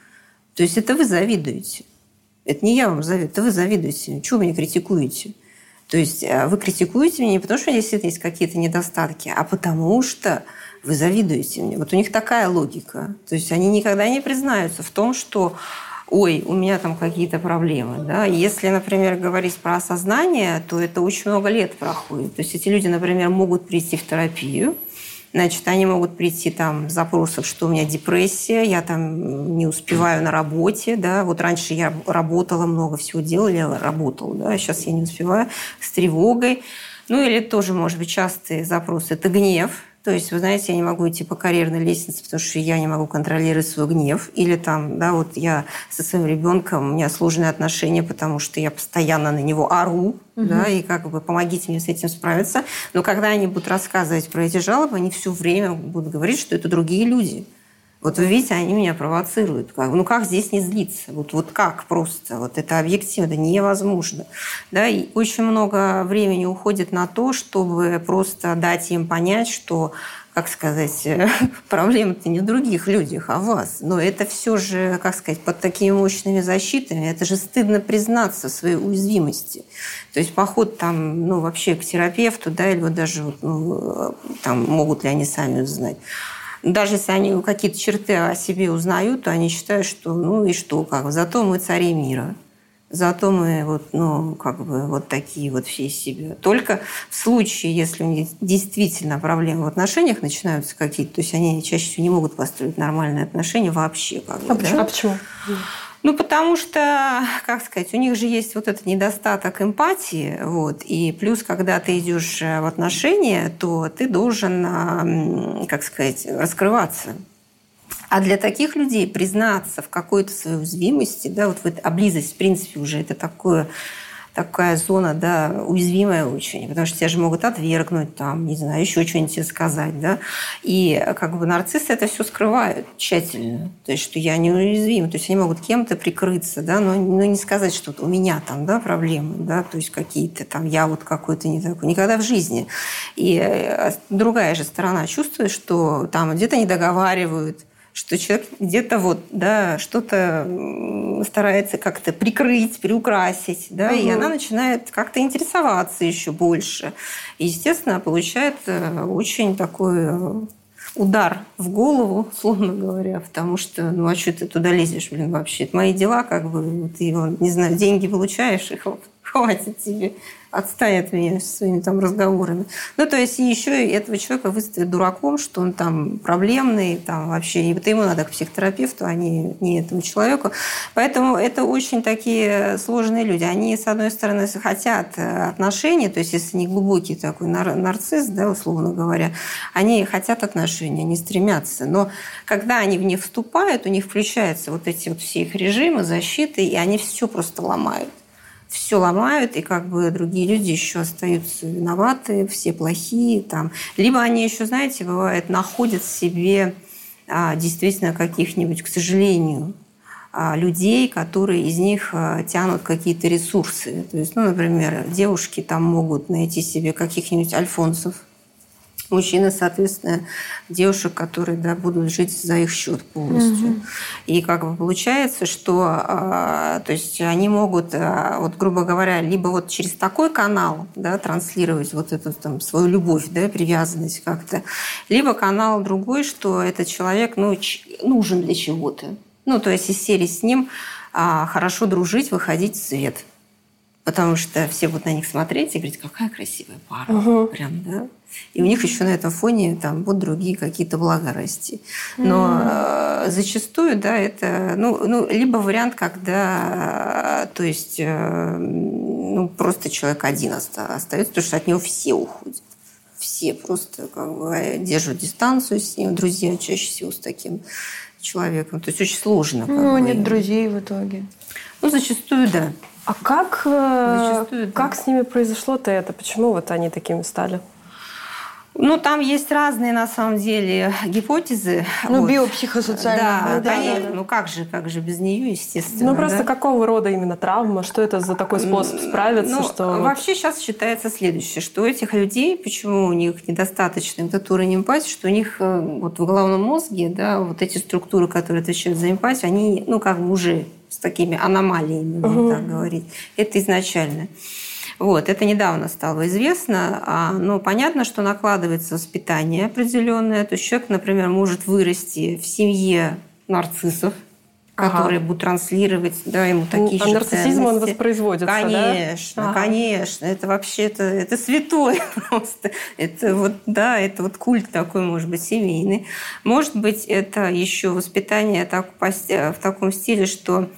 То есть это вы завидуете. Это не я вам завидую, это вы завидуете. Чего вы меня критикуете? То есть э, вы критикуете меня не потому, что действительно есть какие-то недостатки, а потому что вы завидуете мне. Вот у них такая логика. То есть они никогда не признаются в том, что ой, у меня там какие-то проблемы. Да? Если, например, говорить про осознание, то это очень много лет проходит. То есть эти люди, например, могут прийти в терапию, Значит, они могут прийти там с запросом, что у меня депрессия, я там не успеваю на работе, да, вот раньше я работала, много всего делала, я работала, да, сейчас я не успеваю, с тревогой. Ну или тоже, может быть, частый запрос – это гнев, то есть, вы знаете, я не могу идти по карьерной лестнице, потому что я не могу контролировать свой гнев. Или там, да, вот я со своим ребенком, у меня сложные отношения, потому что я постоянно на него ору, да, и как бы помогите мне с этим справиться. Но когда они будут рассказывать про эти жалобы, они все время будут говорить, что это другие люди. Вот вы видите, они меня провоцируют. Ну как здесь не злиться? Вот, вот как просто? Вот это объективно, невозможно. Да? И очень много времени уходит на то, чтобы просто дать им понять, что как сказать, проблема-то не в других людях, а в вас. Но это все же, как сказать, под такими мощными защитами, это же стыдно признаться в своей уязвимости. То есть поход там, ну, вообще к терапевту, да, или вот даже ну, там, могут ли они сами узнать. Даже если они какие-то черты о себе узнают, то они считают, что ну и что, как зато мы цари мира. Зато мы вот, ну, как бы вот такие вот все из себя. Только в случае, если у них действительно проблемы в отношениях начинаются какие-то, то есть они чаще всего не могут построить нормальные отношения вообще. Как бы, А почему? да? А почему? Ну, потому что, как сказать, у них же есть вот этот недостаток эмпатии, вот, и плюс, когда ты идешь в отношения, то ты должен, м, как сказать, раскрываться. А для таких людей признаться в какой-то своей уязвимости, да, вот в этой, а близость, в принципе, уже это такое такая зона, да, уязвимая очень, потому что тебя же могут отвергнуть, там, не знаю, еще что-нибудь тебе сказать, да. И как бы нарциссы это все скрывают тщательно, то есть, что я не уязвим, то есть они могут кем-то прикрыться, да, но, но не сказать, что у меня там, да, проблемы, да, то есть какие-то там, я вот какой-то не такой, никогда в жизни. И э, другая же сторона чувствует, что там где-то не договаривают, что человек где-то вот, да, что-то старается как-то прикрыть, приукрасить, да, угу. и она начинает как-то интересоваться еще больше. И, естественно, получает э, очень такой э, удар в голову, условно говоря, потому что, ну, а что ты туда лезешь, блин, вообще? Это мои дела, как бы, ты, не знаю, деньги получаешь, и хватит тебе отстань от меня со своими там разговорами. Ну, то есть, и еще этого человека выставят дураком, что он там проблемный, там вообще, и вот ему надо к психотерапевту, а не, не этому человеку. Поэтому это очень такие сложные люди. Они, с одной стороны, хотят э, отношений, то есть, если не глубокий такой нар- нарцисс, да, условно говоря, они хотят отношений, они стремятся. Но когда они в них вступают, у них включаются вот эти вот все их режимы защиты, и они все просто ломают все ломают, и как бы другие люди еще остаются виноваты, все плохие. Там. Либо они еще, знаете, бывает, находят в себе а, действительно каких-нибудь, к сожалению, а, людей, которые из них а, тянут какие-то ресурсы. То есть, ну, например, девушки там могут найти себе каких-нибудь альфонсов, мужчины, соответственно, девушек, которые да, будут жить за их счет полностью. Угу. И как бы получается, что а, то есть они могут, а, вот грубо говоря, либо вот через такой канал да, транслировать вот эту там, свою любовь, да, привязанность как-то, либо канал другой, что этот человек ну, нужен для чего-то. Ну, то есть из серии с ним а, хорошо дружить, выходить в свет. Потому что все будут на них смотреть и говорить, какая красивая пара. Угу. Прям, да? И у них еще на этом фоне там будут другие какие-то блага расти. Но mm. зачастую, да, это, ну, ну, либо вариант, когда, то есть, э, ну, просто человек один остается, потому что от него все уходят. Все просто как бы держат дистанцию с ним, друзья чаще всего с таким человеком. То есть очень сложно. Ну, бы. нет друзей в итоге. Ну, зачастую, да. А как, э, зачастую, как да. с ними произошло-то это? Почему вот они такими стали? Ну, там есть разные, на самом деле, гипотезы. Ну, вот. биопсихосоциальная. Да, да, конечно. Да, да. Ну, как же, как же без нее, естественно. Ну, просто да? какого рода именно травма? Что это за такой способ справиться? Ну, что вообще сейчас считается следующее, что у этих людей, почему у них недостаточно этот уровень эмпатии, что у них э, вот в головном мозге, да, вот эти структуры, которые отвечают за эмпатию, они, ну, как бы уже с такими аномалиями, угу. так говорить. Это изначально. Вот, это недавно стало известно. А, ну, понятно, что накладывается воспитание определенное. То есть человек, например, может вырасти в семье нарциссов, которые ага. будут транслировать да, ему такие ну, а же нарциссизм ценности. он воспроизводится, Конечно, да? конечно. Это вообще это, это святое просто. Это вот, да, это вот культ такой, может быть, семейный. Может быть, это еще воспитание так, в таком стиле, что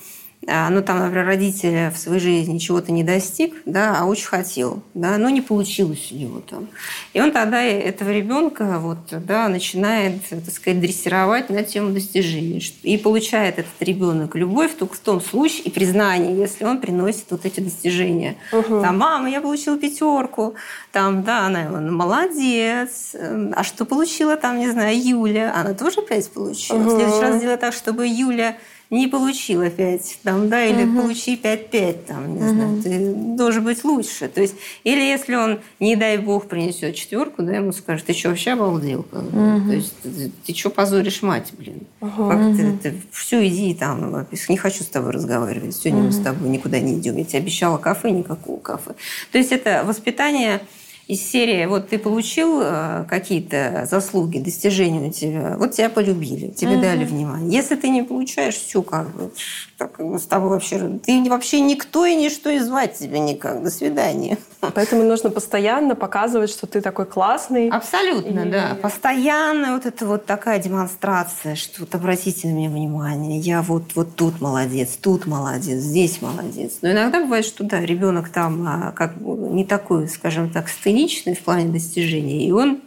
ну, там, например, родители в своей жизни чего-то не достиг, да, а очень хотел, да, но не получилось у него там. И он тогда этого ребенка вот, да, начинает, так сказать, дрессировать на тему достижений. И получает этот ребенок любовь только в том случае и признание, если он приносит вот эти достижения. Угу. Там, мама, я получила пятерку, там, да, она он молодец. А что получила там, не знаю, Юля? Она тоже пять получила. Угу. В следующий раз сделай так, чтобы Юля не получила 5, там, да, или угу. получи 5-5, там, не угу. знаю, ты должен быть лучше. То есть, или если он, не дай бог, принесет четверку, да, ему скажет, ты что, вообще обалдел? Угу. То есть, ты, ты что позоришь мать, блин? Угу. Как ты, ты, все, иди там, не хочу с тобой разговаривать, сегодня угу. мы с тобой никуда не идем, я тебе обещала кафе, никакого кафе. То есть, это воспитание из серии, вот ты получил э, какие-то заслуги, достижения у тебя, вот тебя полюбили, тебе угу. дали внимание. Если ты не получаешь, все как бы, так, с тобой вообще, ты вообще никто и ничто и звать тебя никак. До свидания. Поэтому нужно постоянно показывать, что ты такой классный. Абсолютно, и... да. Постоянно вот это вот такая демонстрация, что вот обратите на меня внимание, я вот, вот тут молодец, тут молодец, здесь молодец. Но иногда бывает, что да, ребенок там а, как не такой, скажем так, сценичный в плане достижений, и он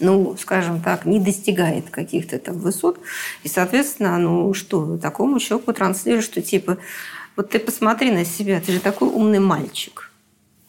ну, скажем так, не достигает каких-то там высот. И, соответственно, ну что, такому человеку транслируешь, что типа, вот ты посмотри на себя, ты же такой умный мальчик.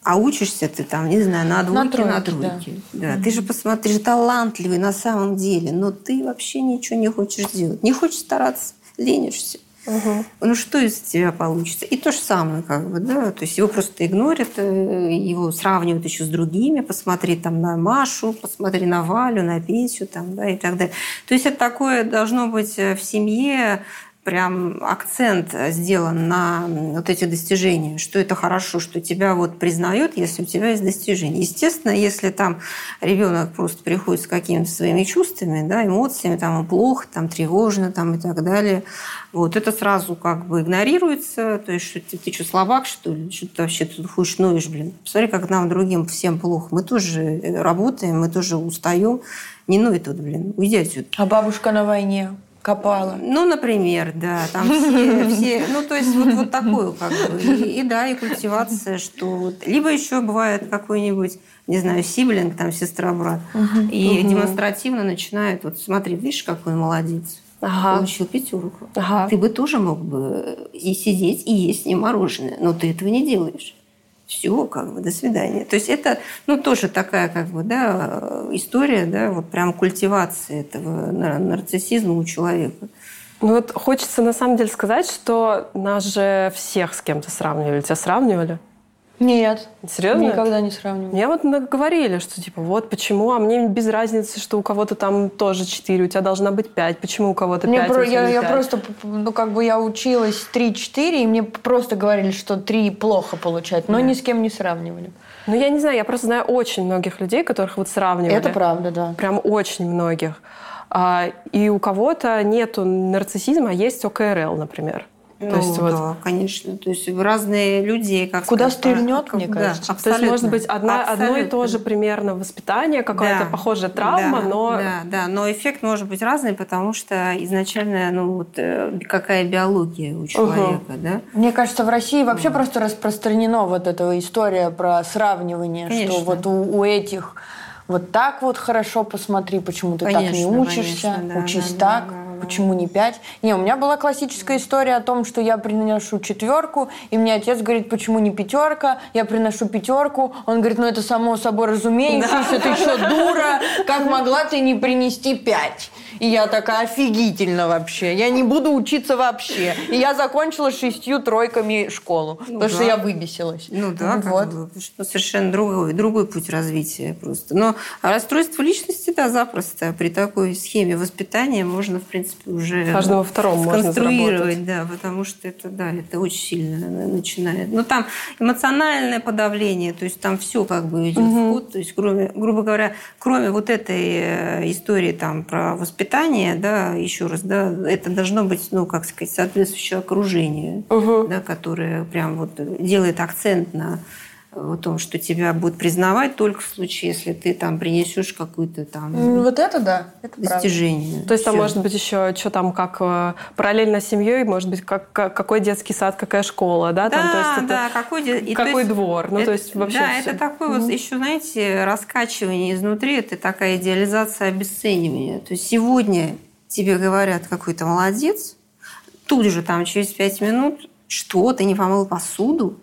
А учишься ты там, не знаю, на двойке, на, тройке. На тройке. Да. Да. Ты же посмотри, ты же талантливый на самом деле, но ты вообще ничего не хочешь делать. Не хочешь стараться, ленишься. Угу. Ну что из тебя получится? И то же самое, как бы, да, то есть его просто игнорят, э, его сравнивают еще с другими, посмотри там на Машу, посмотри на Валю, на Петю, там, да, и так далее. То есть это такое должно быть э, в семье прям акцент сделан на вот эти достижения, что это хорошо, что тебя вот признают, если у тебя есть достижения. Естественно, если там ребенок просто приходит с какими-то своими чувствами, да, эмоциями, там плохо, там тревожно, там и так далее, вот это сразу как бы игнорируется, то есть что ты, ты что, слабак, что ли, что ты вообще тут ходишь, ноешь, блин. Посмотри, как нам другим всем плохо. Мы тоже работаем, мы тоже устаем. Не ной тут, блин, уйди отсюда. А бабушка на войне? Копала. Ну, например, да. Там все, все ну, то есть вот, вот такую как бы. И, и да, и культивация, что вот. Либо еще бывает какой-нибудь, не знаю, сиблинг, там, сестра-брат. Угу, и угу. демонстративно начинает, вот смотри, видишь, какой молодец. Ага. Получил пятерку. Ага. Ты бы тоже мог бы и сидеть, и есть с ним мороженое, но ты этого не делаешь все, как бы, до свидания. То есть это, ну, тоже такая, как бы, да, история, да, вот прям культивации этого нарциссизма у человека. Ну вот хочется на самом деле сказать, что нас же всех с кем-то сравнивали. Тебя сравнивали? Нет. Серьезно? Никогда не сравниваю. Мне вот говорили, что типа вот почему, а мне без разницы, что у кого-то там тоже 4, у тебя должна быть 5. Почему у кого-то 5, мне про, я, я просто, ну как бы я училась 3-4, и мне просто говорили, что 3 плохо получать, но да. ни с кем не сравнивали. Ну я не знаю, я просто знаю очень многих людей, которых вот сравнивали. Это правда, да. Прям очень многих. А, и у кого-то нету нарциссизма, а есть ОКРЛ, например. Ну, то есть, да, вот... конечно. То есть разные люди, как Куда сказать, стрельнет, как, мне да, кажется. Абсолютно. То есть может быть одна, одно и то же примерно воспитание, какая-то да, похожая травма, да, но... Да, да, но эффект может быть разный, потому что изначально, ну вот э, какая биология у человека, угу. да? Мне кажется, в России вообще угу. просто распространено вот эта история про сравнивание, конечно. что вот у, у этих вот так вот хорошо посмотри, почему ты конечно, так не учишься, конечно, да, учись да, так. Да, почему не пять? Не, у меня была классическая история о том, что я приношу четверку, и мне отец говорит, почему не пятерка? Я приношу пятерку, он говорит, ну это само собой разумеющееся, ты что, дура? Как могла ты не принести пять? И я такая офигительно вообще. Я не буду учиться вообще. И я закончила шестью тройками школу, ну, потому да. что я выбесилась. Ну да, вот. бы, совершенно другой, другой путь развития просто. Но расстройство личности, да, запросто. При такой схеме воспитания можно, в принципе, уже каждого второму сконструировать, да, потому что это, да, это очень сильно начинает. Но там эмоциональное подавление, то есть там все как бы идет угу. в ход. То есть, кроме, грубо говоря, кроме вот этой э, истории там про воспитание воспитание, да, еще раз, да, это должно быть, ну, как сказать, соответствующее окружение, угу. да, которое прям вот делает акцент на о том, что тебя будут признавать только в случае, если ты там принесешь какую-то там вот это да, это достижение. Правда. То есть там может быть еще что там как э, параллельно с семьей, может быть как, какой детский сад, какая школа, да, да, там, то есть это да, какой и какой есть, двор, ну это, то есть вообще. Да, все. это такой mm-hmm. вот еще знаете раскачивание изнутри, это такая идеализация обесценивания. То есть сегодня тебе говорят какой-то молодец, тут же там через пять минут что ты не помыл посуду,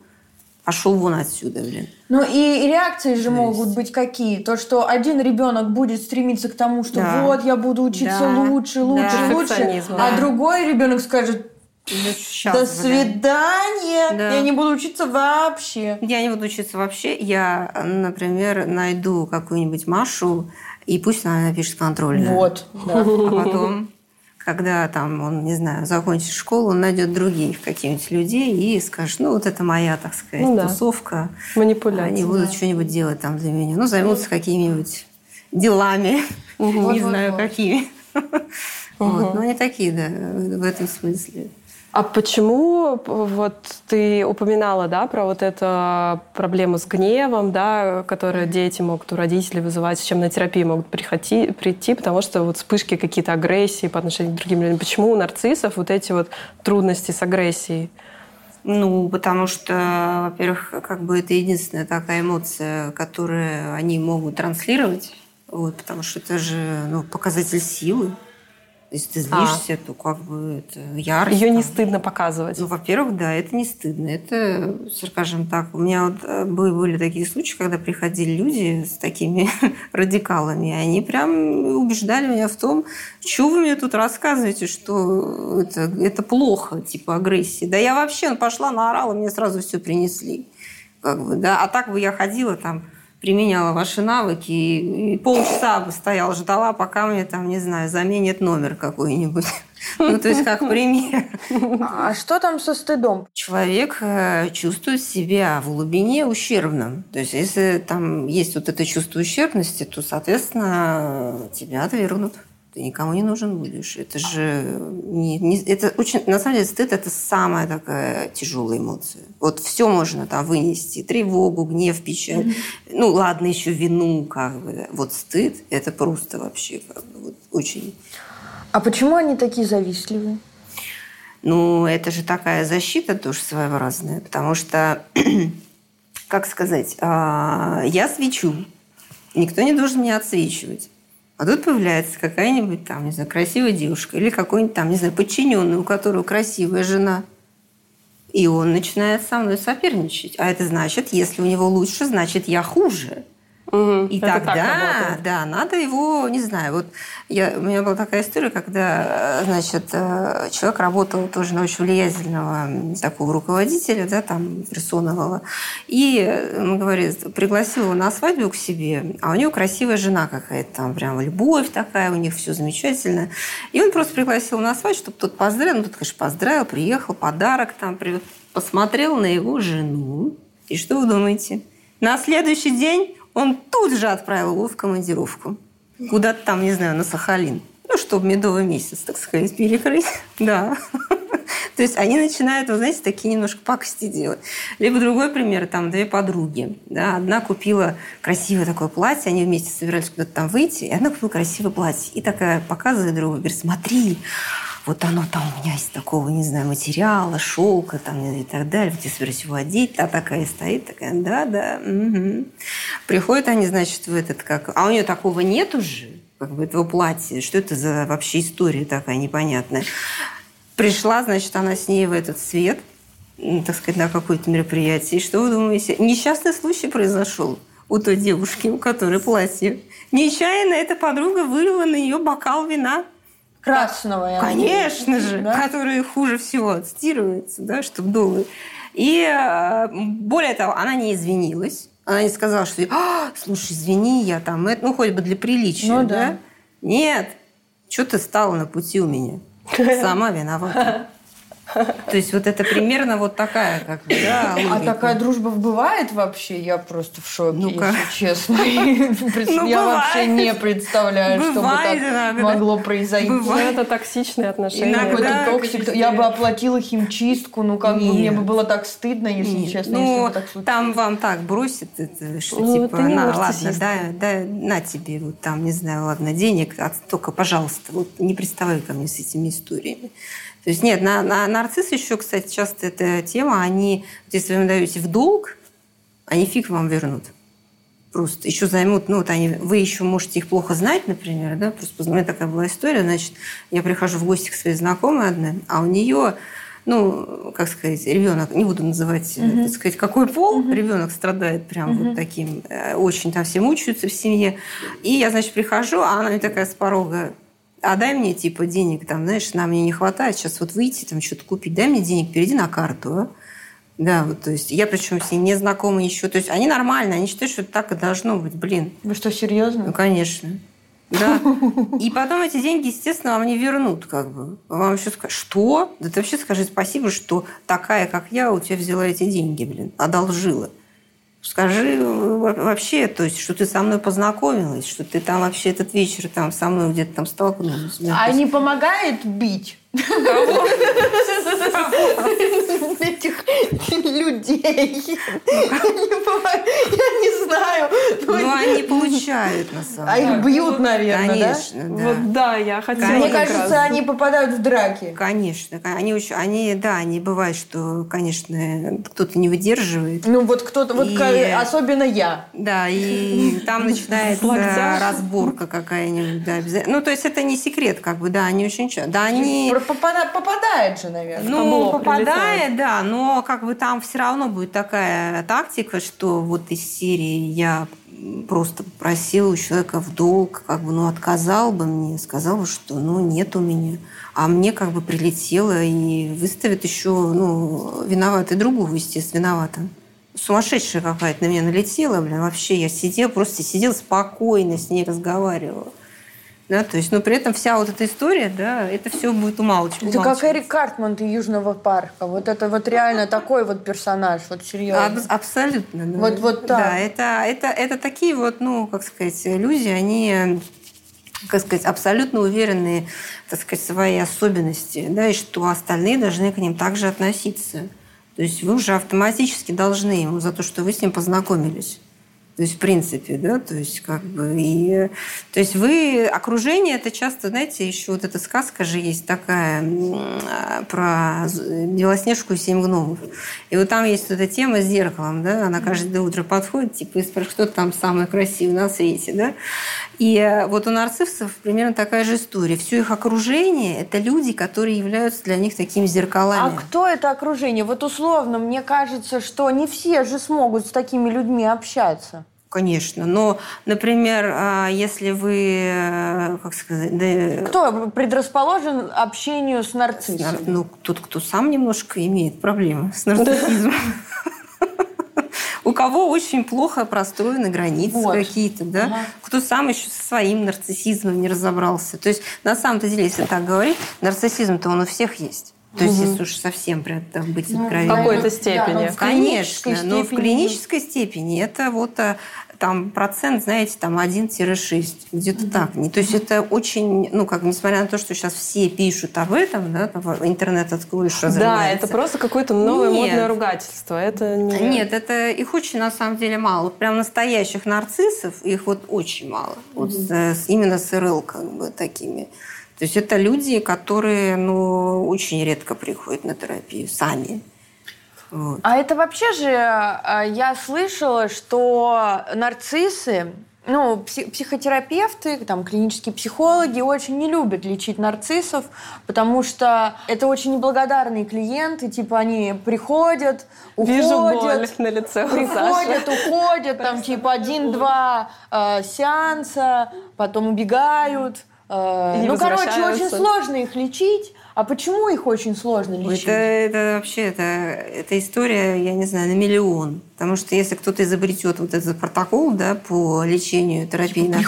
пошел вон отсюда, блин. Ну и реакции же То могут быть какие? То, что один ребенок будет стремиться к тому, что да. вот я буду учиться да. лучше, лучше, да. лучше, да. а другой ребенок скажет, Сейчас, До свидания. Да. Я не буду учиться вообще. Я не буду учиться вообще. Я, например, найду какую-нибудь Машу, и пусть она напишет контрольную. Вот. Да. А потом когда там он, не знаю, закончит школу, он найдет других каких-нибудь людей и скажет, ну вот это моя, так сказать, ну, да. тусовка. Манипуляция. Они будут да. что-нибудь делать там для меня. Ну, займутся какими-нибудь делами, не знаю какими. Вот. Но они такие, да, в этом смысле. А почему вот ты упоминала, да, про вот эту проблему с гневом, да, которую дети могут у родителей вызывать, с чем на терапию могут прийти, прийти, потому что вот вспышки какие-то агрессии по отношению к другим людям. Почему у нарциссов вот эти вот трудности с агрессией? Ну, потому что, во-первых, как бы это единственная такая эмоция, которую они могут транслировать Вот, потому что это же ну, показатель силы. Если ты злишься, а. то как бы это ярость. Ее не стыдно показывать. Ну, во-первых, да, это не стыдно. Это, скажем так, у меня вот э, были, были такие случаи, когда приходили люди с такими радикалами, и они прям убеждали меня в том, что вы мне тут рассказываете, что это, это плохо, типа агрессии. Да я вообще пошла, наорала, мне сразу все принесли. Как бы, да. А так бы я ходила там применяла ваши навыки и, полчаса бы стояла, ждала, пока мне там, не знаю, заменят номер какой-нибудь. Ну, то есть, как пример. А что там со стыдом? Человек э, чувствует себя в глубине ущербным. То есть, если там есть вот это чувство ущербности, то, соответственно, тебя отвергнут ты никому не нужен будешь. Это же не, не, это очень, на самом деле, стыд это самая такая тяжелая эмоция. Вот все можно там вынести: тревогу, гнев, печаль. Mm-hmm. Ну ладно, еще вину, как бы. Вот стыд это просто вообще как бы, вот, очень. А почему они такие завистливые? Ну, это же такая защита тоже своеобразная, потому что, как сказать, а, я свечу, никто не должен меня отсвечивать. А тут появляется какая-нибудь там, не знаю, красивая девушка или какой-нибудь там, не знаю, подчиненный, у которого красивая жена. И он начинает со мной соперничать. А это значит, если у него лучше, значит, я хуже. Угу, и тогда, да, надо его, не знаю, вот я, у меня была такая история, когда, значит, э, человек работал тоже на очень влиятельного такого руководителя, да, там, персонового, и, он говорит, пригласил его на свадьбу к себе, а у него красивая жена какая-то там, прям любовь такая, у них все замечательно. И он просто пригласил на свадьбу, чтобы тот поздравил, ну, тот, конечно, поздравил, приехал, подарок там, посмотрел на его жену, и что вы думаете? На следующий день он тут же отправил его в командировку. Куда-то там, не знаю, на Сахалин. Ну, чтобы медовый месяц, так сказать, перекрыть. Да. То есть они начинают, вы знаете, такие немножко пакости делать. Либо другой пример, там две подруги. Да, одна купила красивое такое платье, они вместе собирались куда-то там выйти, и одна купила красивое платье. И такая показывает другу, говорит, смотри, вот оно там у меня из такого, не знаю, материала, шелка там и так далее. Вот я собираюсь его одеть, та такая стоит, такая, да, да. Угу. Приходят они, значит, в этот, как... А у нее такого нет уже, как бы этого платья. Что это за вообще история такая непонятная? Пришла, значит, она с ней в этот свет, так сказать, на какое-то мероприятие. И что вы думаете? Несчастный случай произошел у той девушки, у которой платье. Нечаянно эта подруга вылила на нее бокал вина. Красного, я Конечно же, да? который хуже всего отстирывается, да, чтобы долго. И э, более того, она не извинилась. Она не сказала, что а, слушай, извини, я там, это, ну, хоть бы для приличия, ну, да? да? Нет, что ты стала на пути у меня? Сама виновата. То есть вот это примерно вот такая, как бы, да, А такая дружба бывает вообще? Я просто в шоке, ну если честно. Ну, я вообще не представляю, что бы так могло произойти. Ну, это токсичные отношения. Какой-то токсик. Я бы оплатила химчистку, ну как бы мне бы было так стыдно, если честно, Ну, там вам так бросит, что ну, типа, на, ладно, да, на тебе, вот там, не знаю, ладно, денег, а только, пожалуйста, вот не приставай ко мне с этими историями. То есть нет, на, на нарцисс еще, кстати, часто эта тема, они, если вы им даете в долг, они фиг вам вернут. Просто еще займут, ну вот они, вы еще можете их плохо знать, например, да, просто у меня такая была история, значит, я прихожу в гости к своей знакомой одной, а у нее ну, как сказать, ребенок, не буду называть, mm-hmm. так сказать, какой пол, mm-hmm. ребенок страдает прям mm-hmm. вот таким, э, очень там все мучаются в семье. И я, значит, прихожу, а она мне такая с порога, а дай мне, типа, денег, там, знаешь, нам мне не хватает сейчас вот выйти, там, что-то купить, дай мне денег, перейди на карту, а? Да, вот, то есть я причем с ней не знакома еще. То есть они нормальные, они считают, что так и должно быть. Блин. Вы что, серьезно? Ну, конечно. Да. И потом эти деньги, естественно, вам не вернут. Как бы. Вам еще скажут, что? Да ты вообще скажи спасибо, что такая, как я, у тебя взяла эти деньги, блин, одолжила. Скажи вообще, то есть, что ты со мной познакомилась, что ты там вообще этот вечер там со мной где-то там столкнулась. А не помогает бить? Этих людей. Я не знаю. Ну, они получают, на самом А деле. их бьют, наверное, да? Конечно, да. Вот да, я хотела Мне кажется, они попадают в драки. Конечно. Они, очень, они, да, они бывает, что, конечно, кто-то не выдерживает. Ну вот кто-то, вот особенно я. Да, и там начинается разборка какая-нибудь, да, обязательно. Ну, то есть это не секрет, как бы, да, они очень часто. Да, они... Попада- Попадает же, наверное. Ну, попадает, да, но как бы там все равно будет такая тактика, что вот из серии я просто попросила у человека в долг, как бы, ну, отказал бы мне, сказал бы, что, ну, нет у меня. А мне как бы прилетело и выставит еще, ну, виноватый другого, естественно, виновата. Сумасшедшая какая-то на меня налетела, блин, вообще я сидела, просто сидела спокойно с ней разговаривала. Да, то есть, но при этом вся вот эта история, да, это все будет умалчивать. Это как Эрик Картман и Южного парка. Вот это вот реально такой вот персонаж, вот серьезно. Аб- абсолютно. да. Вот- вот так. Да, это, это, это такие вот, ну, как сказать, люди, они как сказать, абсолютно уверенные, так сказать, в своей особенности, да, и что остальные должны к ним также относиться. То есть вы уже автоматически должны ему за то, что вы с ним познакомились. То есть, в принципе, да, то есть, как бы, и, то есть вы, окружение, это часто, знаете, еще вот эта сказка же есть такая а, про Белоснежку и семь гномов. И вот там есть вот эта тема с зеркалом, да, она каждое утро подходит, типа, и спрашивает, кто там самый красивый на свете, да. И э, вот у нарциссов примерно такая же история. Все их окружение – это люди, которые являются для них такими А зеркалами. кто это окружение? Вот условно, мне кажется, что не все же смогут с такими людьми общаться. Конечно. Но, например, а, если вы, э, как сказать, да, Кто предрасположен общению с Нар- нарциссом? Ну, тот, кто сам немножко имеет проблемы с нарциссизмом. У кого очень плохо простроены границы Вот. какие-то, да? Ага. Кто сам еще со своим нарциссизмом не разобрался. То есть, на самом-то деле, если так говорить, нарциссизм-то он у всех есть. То есть, если уж совсем прям так быть Ну, откровенным. В какой-то Да, степени. но в Конечно, клинической но в степени- клинической степени это вот а, там процент, знаете, там 1-6, где-то так. Не- То есть это очень, ну, как, несмотря на то, что сейчас все пишут об этом, да, там интернет откроешь, Да, это просто какое-то новое Нет. модное ругательство. Это не... Нет, это их очень на самом деле мало. Вот прям настоящих нарциссов их вот очень мало. Вот с- с- именно с РЛ как бы такими. То есть это люди, которые, ну, очень редко приходят на терапию сами. Вот. А это вообще же, а, я слышала, что нарциссы, ну, пси- психотерапевты, там, клинические психологи очень не любят лечить нарциссов, потому что это очень неблагодарные клиенты, типа они приходят, уходят, Вижу боль на лице у приходят, Саши. уходят, там типа один-два э, сеанса, потом убегают. Э, ну, короче, очень сложно их лечить. А почему их очень сложно лечить? Это, это вообще это, это история, я не знаю, на миллион. Потому что если кто-то изобретет вот этот протокол да, по лечению терапии нар-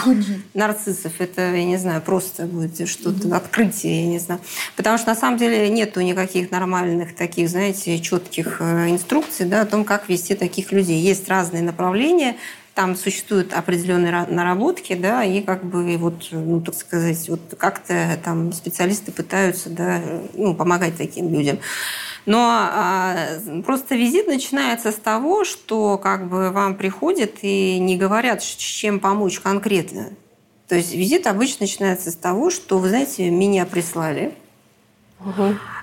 нарциссов, это, я не знаю, просто будет что-то, открытие, я не знаю. Потому что на самом деле нету никаких нормальных таких, знаете, четких э, инструкций да, о том, как вести таких людей. Есть разные направления, там существуют определенные ра- наработки, да, и как бы вот, ну, так сказать, вот как-то там специалисты пытаются, да, ну, помогать таким людям. Но а, просто визит начинается с того, что как бы вам приходят и не говорят, чем помочь конкретно. То есть визит обычно начинается с того, что, вы знаете, меня прислали,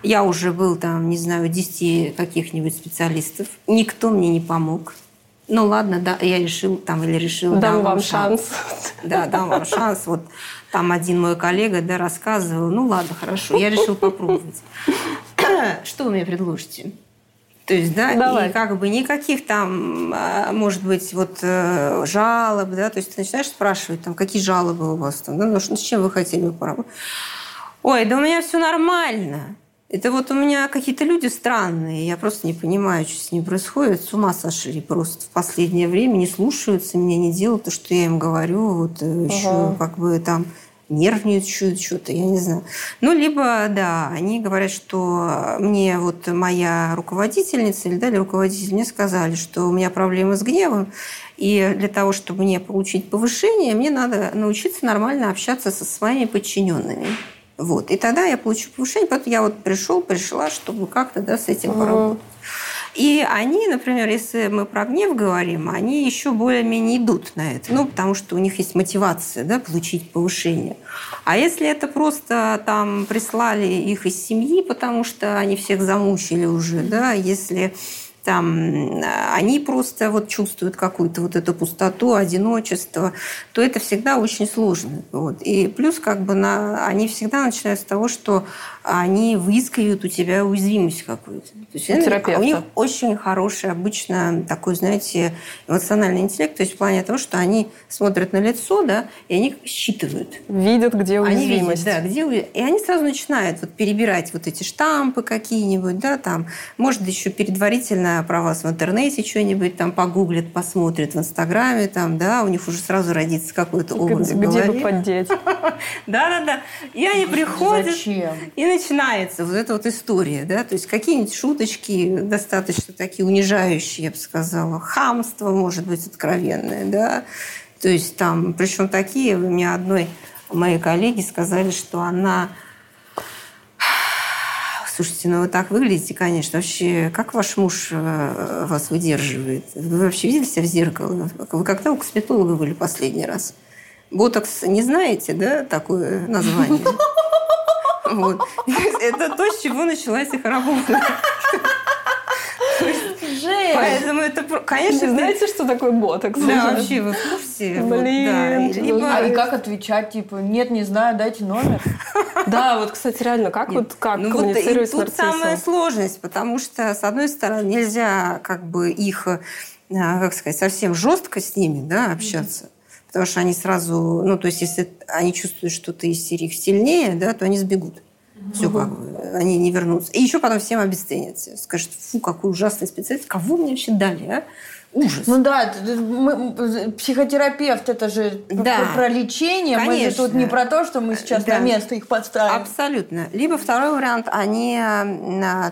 я уже был там, не знаю, 10 каких-нибудь специалистов. Никто мне не помог. Ну ладно, да, я решил там или решила. Дам вам шанс. Да, дам вам шанс. Вот там один мой коллега, да, рассказывал. Ну ладно, хорошо, я решил попробовать. Что вы мне предложите? То есть, да, Давай. и как бы никаких там, а, может быть, вот э, жалоб, да, то есть ты начинаешь спрашивать, там, какие жалобы у вас там, да, ну, с чем вы хотели бы поработать? Ой, да у меня все нормально. Это вот у меня какие-то люди странные, я просто не понимаю, что с ними происходит. С ума сошли просто в последнее время, не слушаются меня, не делают то, что я им говорю. Вот э, еще как бы там нервничают что-то, я не знаю. Ну, либо, да, они говорят, что мне вот моя руководительница или, да, или руководитель мне сказали, что у меня проблемы с гневом, и для того, чтобы мне получить повышение, мне надо научиться нормально общаться со своими подчиненными. Вот. И тогда я получу повышение. Поэтому я вот пришел, пришла, чтобы как-то да, с этим поработать. И они, например, если мы про гнев говорим, они еще более-менее идут на это. Ну, потому что у них есть мотивация да, получить повышение. А если это просто там прислали их из семьи, потому что они всех замучили уже, да, если там они просто вот чувствуют какую-то вот эту пустоту, одиночество, то это всегда очень сложно. Вот. И плюс как бы на, они всегда начинают с того, что они выискивают у тебя уязвимость какую-то. То есть, у, у них очень хороший обычно такой, знаете, эмоциональный интеллект, то есть в плане того, что они смотрят на лицо, да, и они считывают. Видят, где уязвимость. Они видят, да, где И они сразу начинают вот перебирать вот эти штампы какие-нибудь, да, там, может, еще предварительно про вас в интернете что-нибудь там погуглят, посмотрят в Инстаграме, там, да, у них уже сразу родится какой-то образ Где бы поддеть. Да-да-да. И они приходят. Зачем? И начинается вот эта вот история, да, то есть какие-нибудь шуточки достаточно такие унижающие, я бы сказала, хамство, может быть, откровенное, да, то есть там, причем такие, вы мне одной моей коллеги сказали, что она Слушайте, ну вы так выглядите, конечно. Вообще, как ваш муж э, вас выдерживает? Вы вообще видели себя в зеркало? Вы когда у косметолога были последний раз? Ботокс не знаете, да, такое название? Вот. Это то, с чего началась их работа. Жесть. Поэтому это, конечно... Вы знаете, что такое ботокс? Да, вообще, вы в курсе? Блин. А и как отвечать? Типа, нет, не знаю, дайте номер. Да, вот, кстати, реально, как вот как ну, коммуницировать вот, с нарциссом? Тут самая сложность, потому что, с одной стороны, нельзя как бы их, а, как сказать, совсем жестко с ними да, общаться. Потому что они сразу, ну, то есть, если они чувствуют, что ты из серии сильнее, да, то они сбегут. Все угу. как бы, они не вернутся. И еще потом всем обесценятся. Скажут, фу, какой ужасный специалист. Кого мне вообще дали, а? Ужас. Ну да, мы, психотерапевт это же да. про, про лечение. Конечно. Мы же тут не про то, что мы сейчас да. на место их подставим. Абсолютно. Либо второй вариант, они,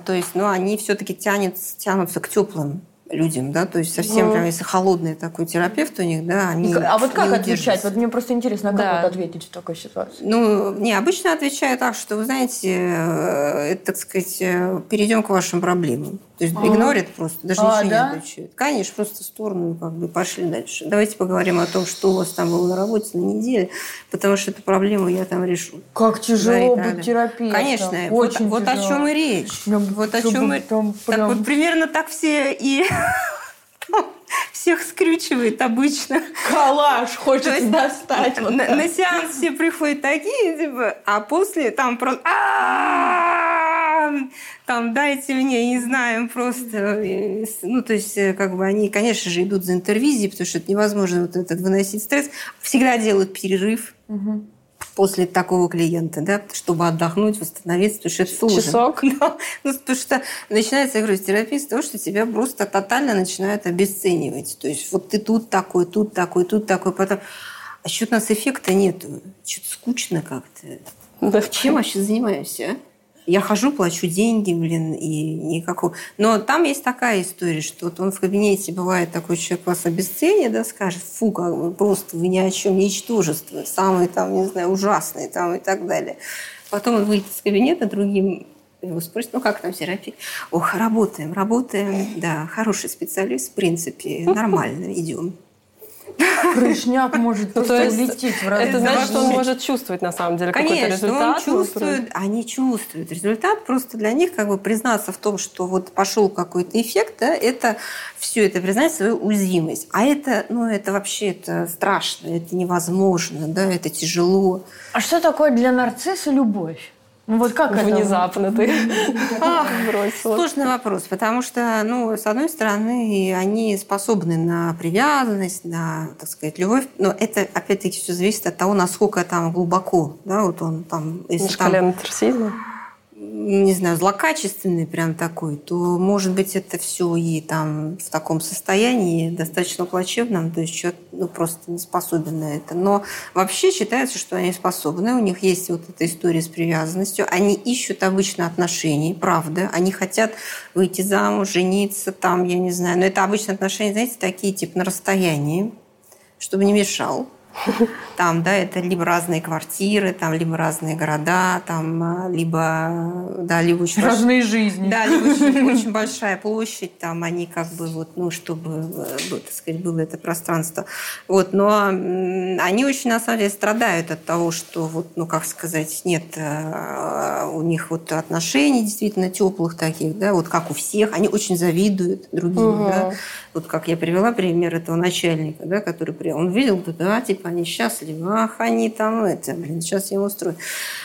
то есть, ну, они все-таки тянутся, тянутся к теплым людям, да, то есть совсем ну. прям, если холодный такой терапевт у них, да, они А вот как отвечать? Вот мне просто интересно, а как да. вот ответить в такой ситуации? Ну, не, обычно отвечаю так, что, вы знаете, э, это, так сказать, э, перейдем к вашим проблемам. То есть а. игнорит просто, даже а, ничего да? не отвечает. Конечно, просто в сторону как бы пошли дальше. Давайте поговорим о том, что у вас там было на работе на неделе, потому что эту проблему я там решу. Как тяжело Говорит, быть терапевтом. Конечно. Очень вот, вот о чем и речь. Прям, вот о чем и... Прям... Так вот примерно так все и всех скрючивает обычно. Калаш хочет достать. Вот на, на сеанс все приходят такие, типа, а после там просто там дайте мне, не знаю, просто, ну, то есть, э, как бы они, конечно же, идут за интервизией, потому что это невозможно вот этот выносить стресс. Всегда делают перерыв. Угу после такого клиента, да, чтобы отдохнуть, восстановиться, потому что это сложно. Часок? Да. Ну, потому что начинается, я говорю, терапия с того, что тебя просто тотально начинают обесценивать. То есть вот ты тут такой, тут такой, тут такой, потом... А что-то у нас эффекта нет. Что-то скучно как-то. Да. Чем вообще занимаешься, а? Я хожу, плачу деньги, блин, и никакого... Но там есть такая история, что вот он в кабинете, бывает такой человек вас обесценит, да, скажет, фу, как бы просто вы ни о чем, ничтожество, самый там, не знаю, ужасный там и так далее. Потом он выйдет из кабинета другим его спросят, ну как там терапия? Ох, работаем, работаем, да, хороший специалист, в принципе, нормально идем. Крышняк может просто улететь в разные Это значит, что он может чувствовать на самом деле какой-то результат. он чувствует, они чувствуют результат. Просто для них как бы признаться в том, что вот пошел какой-то эффект, да, это все это признать свою уязвимость. А это, ну, это вообще это страшно, это невозможно, да, это тяжело. А что такое для нарцисса любовь? Ну вот как Внезапно это? ты бросила. Сложный вопрос, потому что, ну, с одной стороны, они способны на привязанность, на, так сказать, любовь, но это, опять-таки, все зависит от того, насколько там глубоко, да, вот он там... Если на шкале нарциссизма? Не знаю, злокачественный прям такой, то, может быть, это все и там в таком состоянии достаточно плачевном, то есть человек ну, просто не способен на это. Но вообще считается, что они способны, у них есть вот эта история с привязанностью, они ищут обычно отношений, правда, они хотят выйти замуж, жениться там, я не знаю, но это обычно отношения, знаете, такие типа на расстоянии, чтобы не мешал. Там, да, это либо разные квартиры, там, либо разные города, там, либо, да, либо очень Разные жизни. Да, либо очень, очень большая площадь, там они как бы вот, ну, чтобы, э, так сказать, было это пространство. Вот, но они очень, на самом деле, страдают от того, что вот, ну, как сказать, нет э, у них вот отношений действительно теплых таких, да, вот как у всех, они очень завидуют другим, угу. да. Вот как я привела пример этого начальника, да, который он видел, да, типа они счастливы, ах, они там это, блин, сейчас я устрою.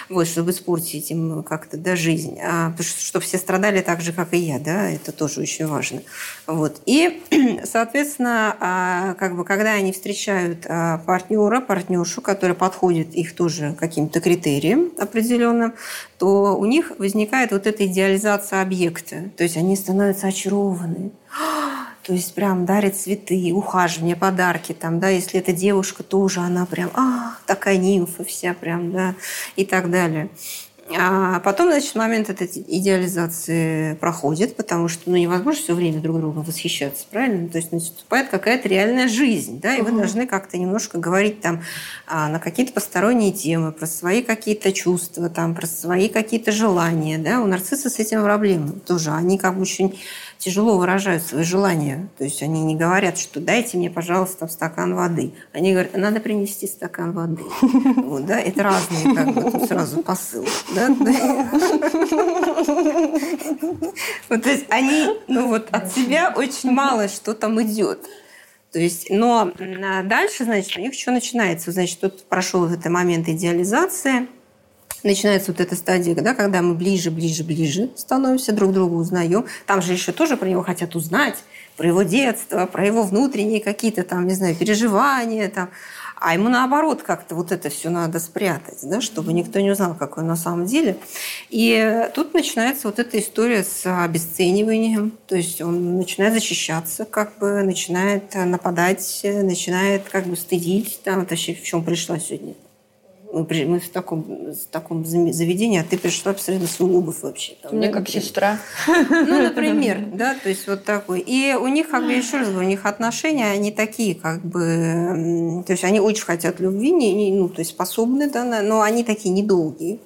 Вот, чтобы испортить им как-то да, жизнь. А, чтобы все страдали так же, как и я, да, это тоже очень важно. Вот. И, соответственно, а, как бы, когда они встречают а, партнера, партнершу, который подходит их тоже каким-то критериям определенным, то у них возникает вот эта идеализация объекта. То есть они становятся очарованы то есть прям дарит цветы, ухаживание, подарки. Там, да, если это девушка, тоже она прям, а, такая нимфа вся прям, да, и так далее. А потом, значит, момент этой идеализации проходит, потому что ну, невозможно все время друг другом восхищаться, правильно? То есть наступает какая-то реальная жизнь, да, и угу. вы должны как-то немножко говорить там а, на какие-то посторонние темы, про свои какие-то чувства, там, про свои какие-то желания, да. У нарцисса с этим проблемы тоже. Они как бы очень тяжело выражают свои желания. То есть они не говорят, что дайте мне, пожалуйста, стакан воды. Они говорят, надо принести стакан воды. Вот, да? Это разные как бы, сразу посыл. Да? Вот, то есть они ну, вот, от себя очень мало что там идет. То есть, но дальше, значит, у них что начинается? Значит, тут прошел этот момент идеализации – начинается вот эта стадия, да, когда мы ближе, ближе, ближе становимся, друг друга узнаем. Там же еще тоже про него хотят узнать, про его детство, про его внутренние какие-то там, не знаю, переживания там. А ему наоборот как-то вот это все надо спрятать, да, чтобы никто не узнал, какой он на самом деле. И тут начинается вот эта история с обесцениванием. То есть он начинает защищаться, как бы начинает нападать, начинает как бы стыдить. Там, вообще в чем пришла сегодня мы, в таком, в таком заведении, а ты пришла абсолютно свою обувь вообще. Там, Мне да, как например. сестра. Ну, например, да, то есть вот такой. И у них, как бы, еще раз говорю, у них отношения, они такие, как бы, то есть они очень хотят любви, не, ну, то есть способны, да, но они такие недолгие.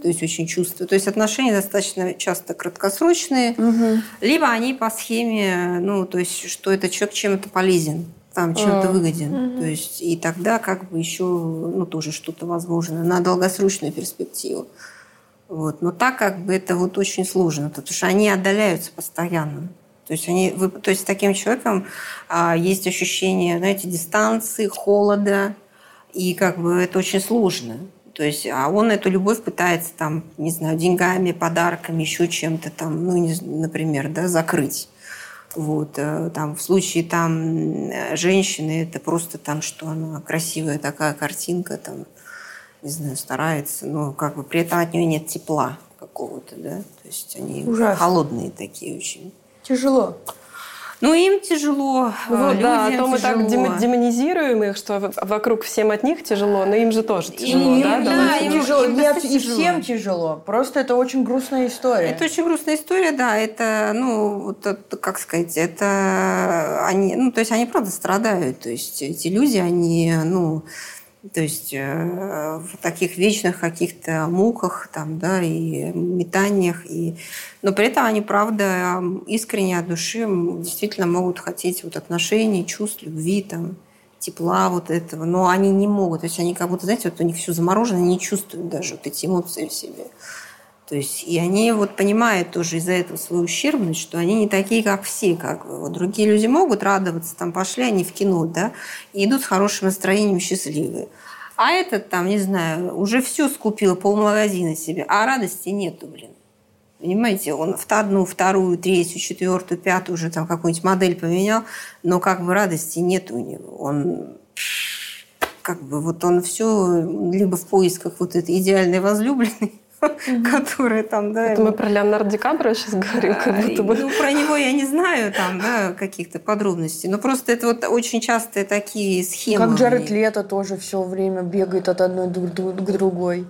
То есть очень чувствую. То есть отношения достаточно часто краткосрочные, угу. либо они по схеме, ну, то есть, что это человек чем-то полезен там чем-то выгоден. Mm-hmm. То есть и тогда как бы еще ну, тоже что-то возможно на долгосрочную перспективу. Вот. Но так как бы это вот очень сложно, потому что они отдаляются постоянно. То есть, они, вы, то есть с таким человеком а, есть ощущение, знаете, дистанции, холода, и как бы это очень сложно. То есть, а он эту любовь пытается там, не знаю, деньгами, подарками, еще чем-то там, ну, не, например, да, закрыть. Вот, э, там, в случае там женщины, это просто там, что она красивая такая картинка, там, не знаю, старается, но как бы при этом от нее нет тепла какого-то, да, то есть они Ужасно. холодные такие очень. Тяжело. Ну, им тяжело. Ну, да, а то мы так демонизируем их, что вокруг всем от них тяжело, но им же тоже тяжело, им, да? Да, им тяжело. Им Нет, и всем тяжело. Просто это очень грустная история. Это очень грустная история, да. Это, ну, вот, как сказать, это они, ну, то есть они правда страдают. То есть эти люди, они, ну, то есть э, в таких вечных каких-то муках там, да, и метаниях. И... Но при этом они, правда, искренне от души действительно могут хотеть вот отношений, чувств, любви, там, тепла вот этого. Но они не могут. То есть они как будто, знаете, вот у них все заморожено, они не чувствуют даже вот эти эмоции в себе. То есть, и они вот понимают тоже из-за этого свою ущербность, что они не такие, как все. Как вот другие люди могут радоваться, там пошли они в кино, да, и идут с хорошим настроением счастливые. А этот там, не знаю, уже все скупил, полмагазина себе, а радости нету, блин. Понимаете, он в одну, вторую, третью, четвертую, пятую уже там какую-нибудь модель поменял, но как бы радости нет у него. Он как бы вот он все либо в поисках вот этой идеальной возлюбленной, которая там, да. Это мы про Леонардо Ди Каприо сейчас говорим, как а, будто бы. Ну, про него я не знаю там, да, каких-то подробностей. Но просто это вот очень частые такие схемы. Как Джаред Лето тоже все время бегает от одной к другой.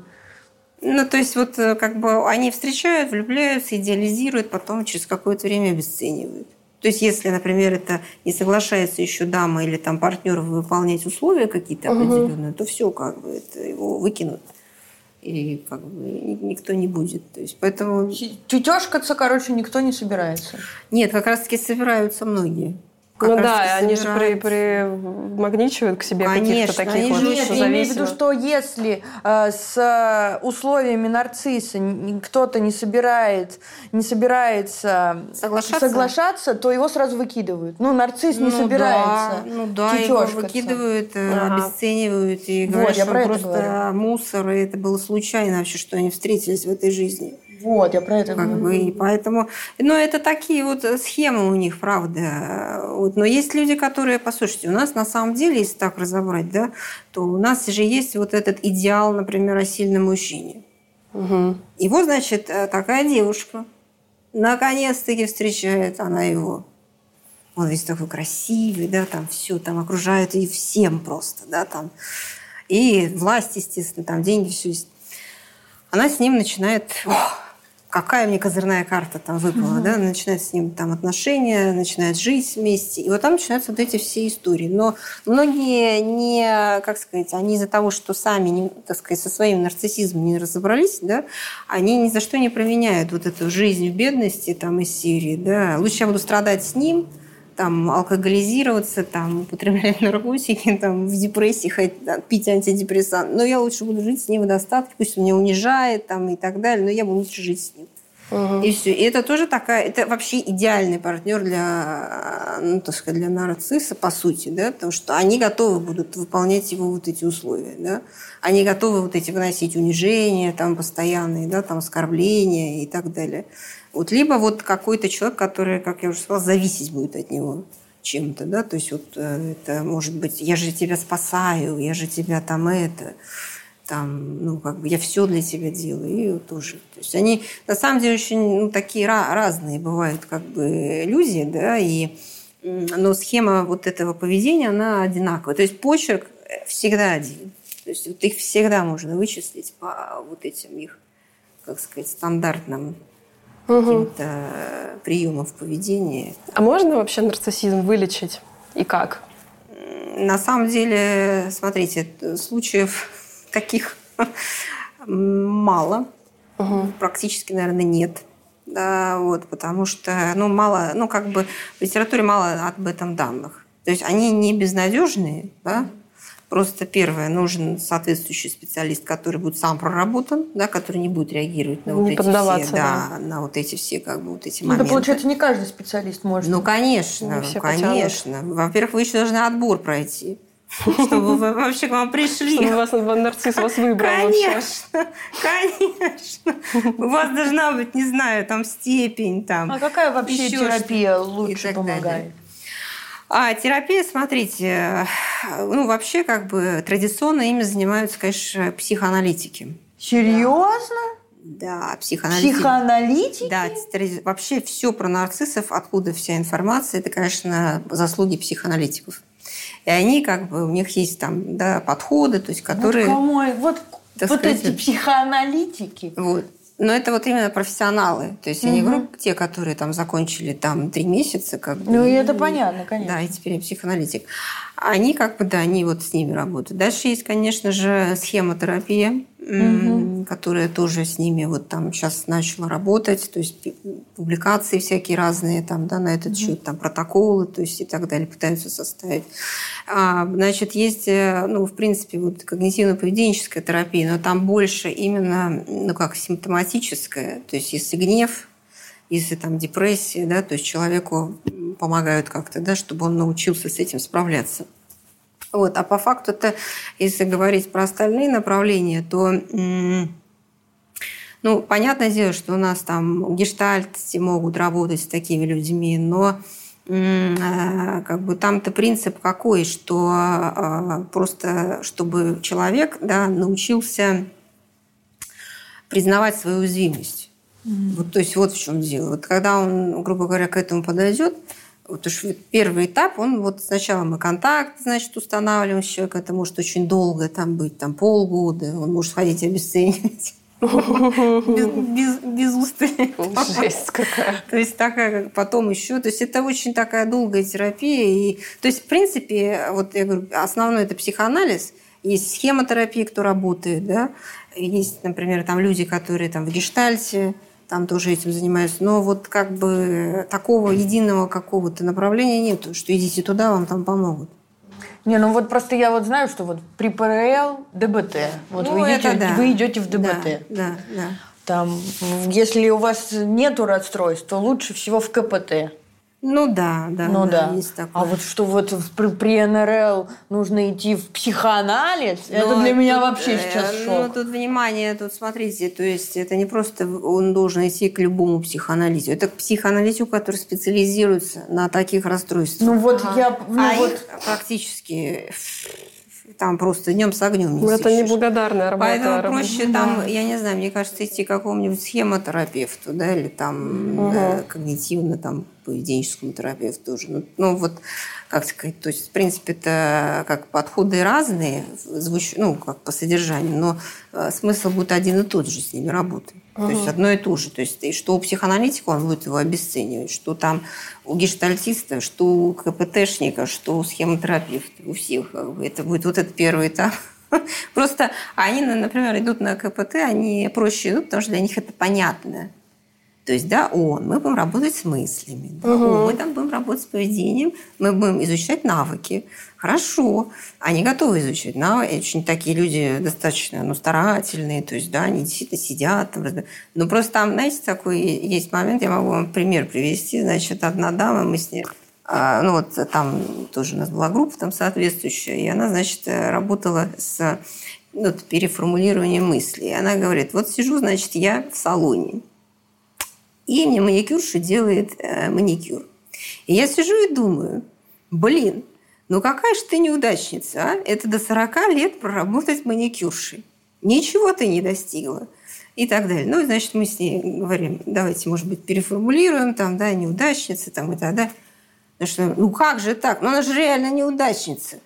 Ну, то есть вот э, как бы они встречают, влюбляются, идеализируют, потом через какое-то время обесценивают. То есть, если, например, это не соглашается еще дама или там партнер выполнять условия какие-то определенные, то все, как бы, это его выкинут. И как бы никто не будет. То есть, поэтому... Тетешкаться, короче, никто не собирается. Нет, как раз-таки собираются многие. Как ну раз да, они же при, примагничивают к себе каких-то Конечно, таких они вот же- Нет, я имею в виду, что если э, с э, условиями нарцисса кто-то не собирает, не собирается Соглашаться? соглашаться, то его сразу выкидывают. Ну, нарцисс не Ну собирается. Да, ну да, его выкидывают, э, Ага. обесценивают и Вот, говорят, я что про это просто говорю. мусор, и это было случайно вообще, что они встретились в этой жизни. Вот, я про это Как говорю. бы, и поэтому, но это такие вот э, схемы у них, правда. Вот, но есть люди, которые, послушайте, у нас на самом деле, если так разобрать, да, то у нас же есть вот этот идеал, например, о сильном мужчине. Мгм. И вот, значит, э, такая девушка, наконец-таки встречает она его. Он весь такой красивый, да, там все, там окружают и всем просто, да, там. И власть, естественно, там деньги, все есть. Она с ним начинает, «Ох, какая мне козырная карта там выпала, да, она начинает с ним там отношения, начинает жить вместе. И вот там начинаются вот эти все истории. Но многие не, как сказать, они из-за того, что сами, не, так сказать, со своим нарциссизмом не разобрались, да, они ни за что не променяют вот эту жизнь в бедности там из Сирии, да. Лучше я буду страдать с ним, там, алкоголизироваться, там, употреблять наркотики, там, в депрессии ходить, там, пить антидепрессант. Но я лучше буду жить с ним в достатке, пусть он меня унижает там, и так далее, но я буду лучше жить с ним. Мгм. И все. И это тоже такая, это вообще идеальный партнер для, ну, так сказать, для нарцисса, по сути, да, потому что они готовы будут выполнять его вот эти условия, да. Они готовы вот эти выносить унижения, там, постоянные, да, там, оскорбления и так далее. Вот либо вот какой-то человек, который, как я уже сказала, зависеть будет от него чем-то, да, то есть вот э, это может быть, я же тебя спасаю, я же тебя там это, там, ну, как бы я все для тебя делаю, и тоже. То есть они на самом деле очень ну, такие разные бывают как бы люди, да, и, но схема вот этого поведения, она одинаковая. То есть почерк всегда один. То есть вот их всегда можно вычислить по вот этим их, как сказать, стандартным Мгм. каким-то приемам в поведении. А можно вообще нарциссизм вылечить? И как? На самом деле, смотрите, случаев таких мало, Мгм. практически, наверное, нет. Да, вот, потому что, ну, мало, ну, как бы в литературе мало об этом данных. То есть они не безнадежные, да, Просто первое, нужен соответствующий специалист, который будет сам проработан, да, который не будет реагировать на Не вот эти все, да, на вот эти все как бы вот эти Ну, моменты. получается не каждый специалист может. Ну, конечно, Не все конечно. Во-первых, вы еще должны отбор пройти, чтобы вы вообще к вам пришли. Чтобы вас нарцисс вас выбрал. Конечно, конечно. У вас должна быть, не знаю, там степень, там. а какая вообще терапия лучше помогает? А терапия, смотрите, ну вообще как бы традиционно ими занимаются, конечно, психоаналитики. Серьезно? Да, психоаналитики. Психоаналитики? Да, вообще все про нарциссов, откуда вся информация, это, конечно, заслуги психоаналитиков. И они как бы, у них есть там да, подходы, то есть которые... Вот, кому- вот, вот сказать, эти психоаналитики. Вот. Но это вот именно профессионалы. То есть я не говорю те, которые там закончили там три месяца, как бы. Ну, и- это понятно, конечно. Да, и теперь я психоаналитик. Они как бы, да, они вот с ними работают. Дальше есть, конечно же, схемотерапия, м, которая тоже с ними вот там сейчас начала работать. То есть публикации всякие разные там, да, на этот счет, там протоколы, то есть и так далее, пытаются составить. А, значит, есть, э, ну, в принципе, вот когнитивно-поведенческая терапия, но там больше именно, ну, как симптоматическая. То есть если гнев, если там депрессия, да, то есть человеку помогают как-то, да, чтобы он научился с этим справляться. Вот. А по факту это, если говорить про остальные направления, то ну, понятное дело, что у нас там гештальты могут работать с такими людьми, но э, как бы там-то принцип какой, что э, просто чтобы человек да, научился признавать свою уязвимость. Вот, то есть вот в чем дело. Вот когда он, грубо говоря, к этому подойдет, вот уж первый этап, он вот сначала мы контакт, значит, устанавливаем с человеком, это может очень долго там быть, там полгода, он может ходить обесценивать. без, без, без устали. Жесть какая. То есть такая, как потом еще. То есть это очень такая долгая терапия. И, то есть, в принципе, вот я говорю, основной это психоанализ. Есть схемотерапия, кто работает, да. Есть, например, там люди, которые там в гештальте, там тоже этим занимаются. Но вот как бы такого единого какого-то направления нету, что идите туда, вам там помогут. Не, ну вот просто я вот знаю, что вот при ПРЛ ДБТ. Вот Ну, вы, идете, да. вы идете в ДБТ. Да, да, да. Там, если у вас нету расстройств, то лучше всего в КПТ. Ну да, да, ну да. есть такое. А вот что вот при, при НРЛ нужно идти в психоанализ, это Но для меня тут, вообще э, сейчас Ну, шок. тут внимание, тут смотрите, то есть это не просто он должен идти к любому психоаналитику, это к психоаналитику, который специализируется на таких расстройствах. Ну вот я, ну а вот, их практически там просто днем с огнем не Ну, это неблагодарная работа. Поэтому работа. проще там, я не знаю, мне кажется, идти к какому-нибудь схемотерапевту, да, или там э, когнитивно, там, поведенческому терапевту тоже. Ну, ну, вот, как сказать, то есть, в принципе, это как подходы разные, звуч... ну, как по содержанию, но э, смысл будет один и тот же с ними работать. То есть одно и то же. То есть и что у психоаналитика он будет его обесценивать, что там у гештальтиста, что у КПТшника, что у схемотерапевта, у всех. как бы. Это будет вот этот первый этап. Просто они, например, идут на КПТ, они проще идут, потому что для них это понятно. То есть, да, он, мы будем работать с мыслями, да, о, мы там будем работать с поведением, мы будем изучать навыки. Хорошо, они готовы изучать навыки, очень такие люди достаточно ну, старательные, то есть, да, они действительно сидят. Там, но просто там, знаете, такой есть момент, я могу вам пример привести. Значит, одна дама, мы с ней а, ну вот там тоже у нас была группа там соответствующая, и она, значит, работала с ну, переформулированием мыслей. И она говорит, вот сижу, значит, я в салоне, и мне маникюрша делает э, маникюр. И я сижу и думаю, блин, ну какая же ты неудачница, а? Это до 40 лет проработать маникюршей. Ничего ты не достигла. И так далее. Ну, значит, мы с ней говорим, давайте, может быть, переформулируем, там, да, неудачница, там, и так далее. Ну, что, ну как же так? Ну, она же реально неудачница.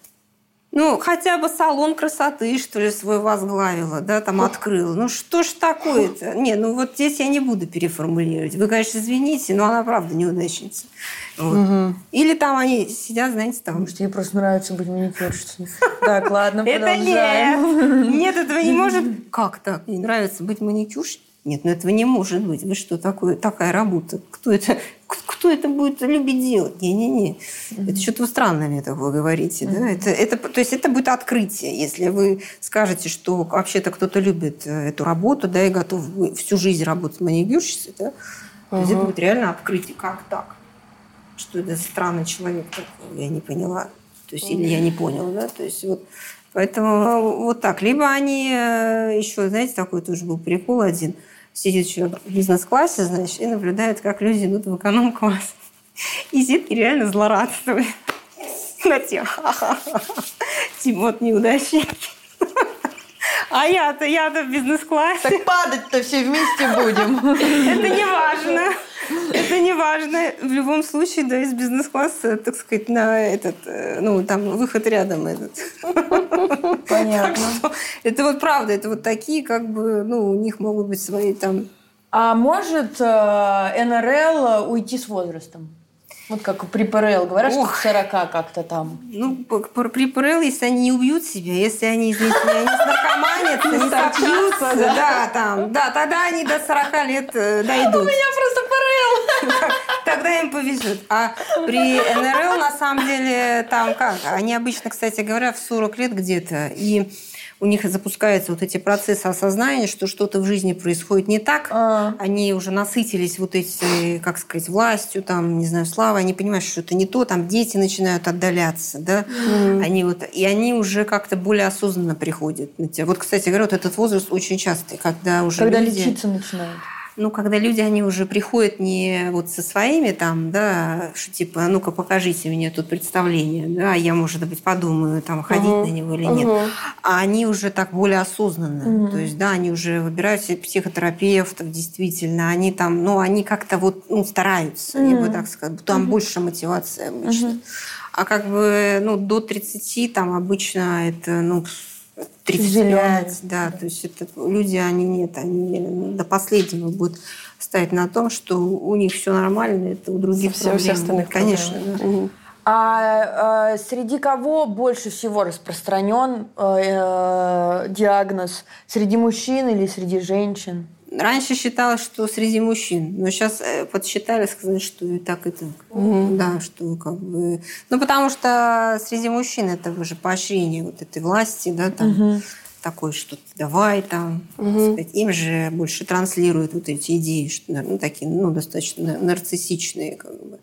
Ну, хотя бы салон красоты, что ли, свой возглавила, да, там открыла. Ну, что ж такое-то? Не, ну вот здесь я не буду переформулировать. Вы, конечно, извините, но она правда неудачница. Вот. Или там они сидят, знаете, там... Может, ей просто нравится быть маникюрщицей. Так, ладно, Это продолжаем. нет. Нет, этого не может. Как так? Не нравится быть маникюрщицей? Нет, ну этого не может быть. Вы что, такое, такая работа? Кто это, кто это будет любить делать? Не-не-не. Это что-то вы странно мне такое говорите. Да? Это, это, то есть это будет открытие. Если вы скажете, что вообще-то кто-то любит э, эту работу, да, и готов всю жизнь работать маникюрщицей, да, то есть это будет реально открытие. Как так? Что это за странный человек такой? Я не поняла. То есть, или я не поняла, да? То есть вот Поэтому э, вот так. Либо они э, еще, знаете, такой тоже был прикол один. Сидит человек в бизнес-классе, значит, и наблюдает, как люди идут в эконом-класс. И сидит и реально злорадствует. На тех. Типа вот неудачники. А я-то, я-то в бизнес-классе. Так падать-то все вместе будем. Это не важно. Это не важно. В любом случае, да, из бизнес-класса, так сказать, на этот, э, ну, там выход рядом этот. Так Понятно. что это вот правда, это вот такие, как бы, ну, у них могут быть свои там... А может э, НРЛ уйти с возрастом? Вот как при ПРЛ говорят, что Ох. к 40 как-то там. Ну, при ПРЛ, если они не убьют себя, если они, извините меня, не снаркоманятся, не сопьются, да, там, да, тогда они до 40 лет э, дойдут. Я просто ПРЛ. Тогда им повезет. А при НРЛ, на самом деле, там как? Они обычно, кстати говоря, в 40 лет где-то. И у них запускаются вот эти процессы осознания, что что-то в жизни происходит не так. А. Они уже насытились вот эти, как сказать, властью, там, не знаю, славой. Они понимают, что это не то. Там дети начинают отдаляться, да. Они вот, и они уже как-то более осознанно приходят. Вот, кстати говоря, вот этот возраст очень частый, когда уже Когда люди- лечиться начинают. Ну, когда люди, они уже приходят не вот со своими там, да, что типа, ну-ка покажите мне тут представление, да, я, может быть, подумаю, там, ходить на него или нет. А они уже так более осознанно. То есть, да, они уже выбирают себе психотерапевтов, действительно, они там, ну, они как-то вот, ну, стараются, я бы так сказала, там больше мотивация обычно. А как бы, ну, до 30 там обычно это, ну, 35, да, да, то есть это люди, они нет, они до последнего будут стоять на том, что у них все нормально, это у других все, все остальных конечно. Да. Угу. А э, среди кого больше всего распространен э, диагноз? Среди мужчин или среди женщин? Раньше считалось, что среди мужчин, но сейчас э, подсчитали, сказали, что и так, и так. Угу. Да, что как бы... Ну, потому что среди мужчин это уже поощрение вот этой власти, да, там, угу. такое, что давай там, угу. сказать, им же больше транслируют вот эти идеи, что, ну, такие, ну, достаточно нарциссичные, как бы.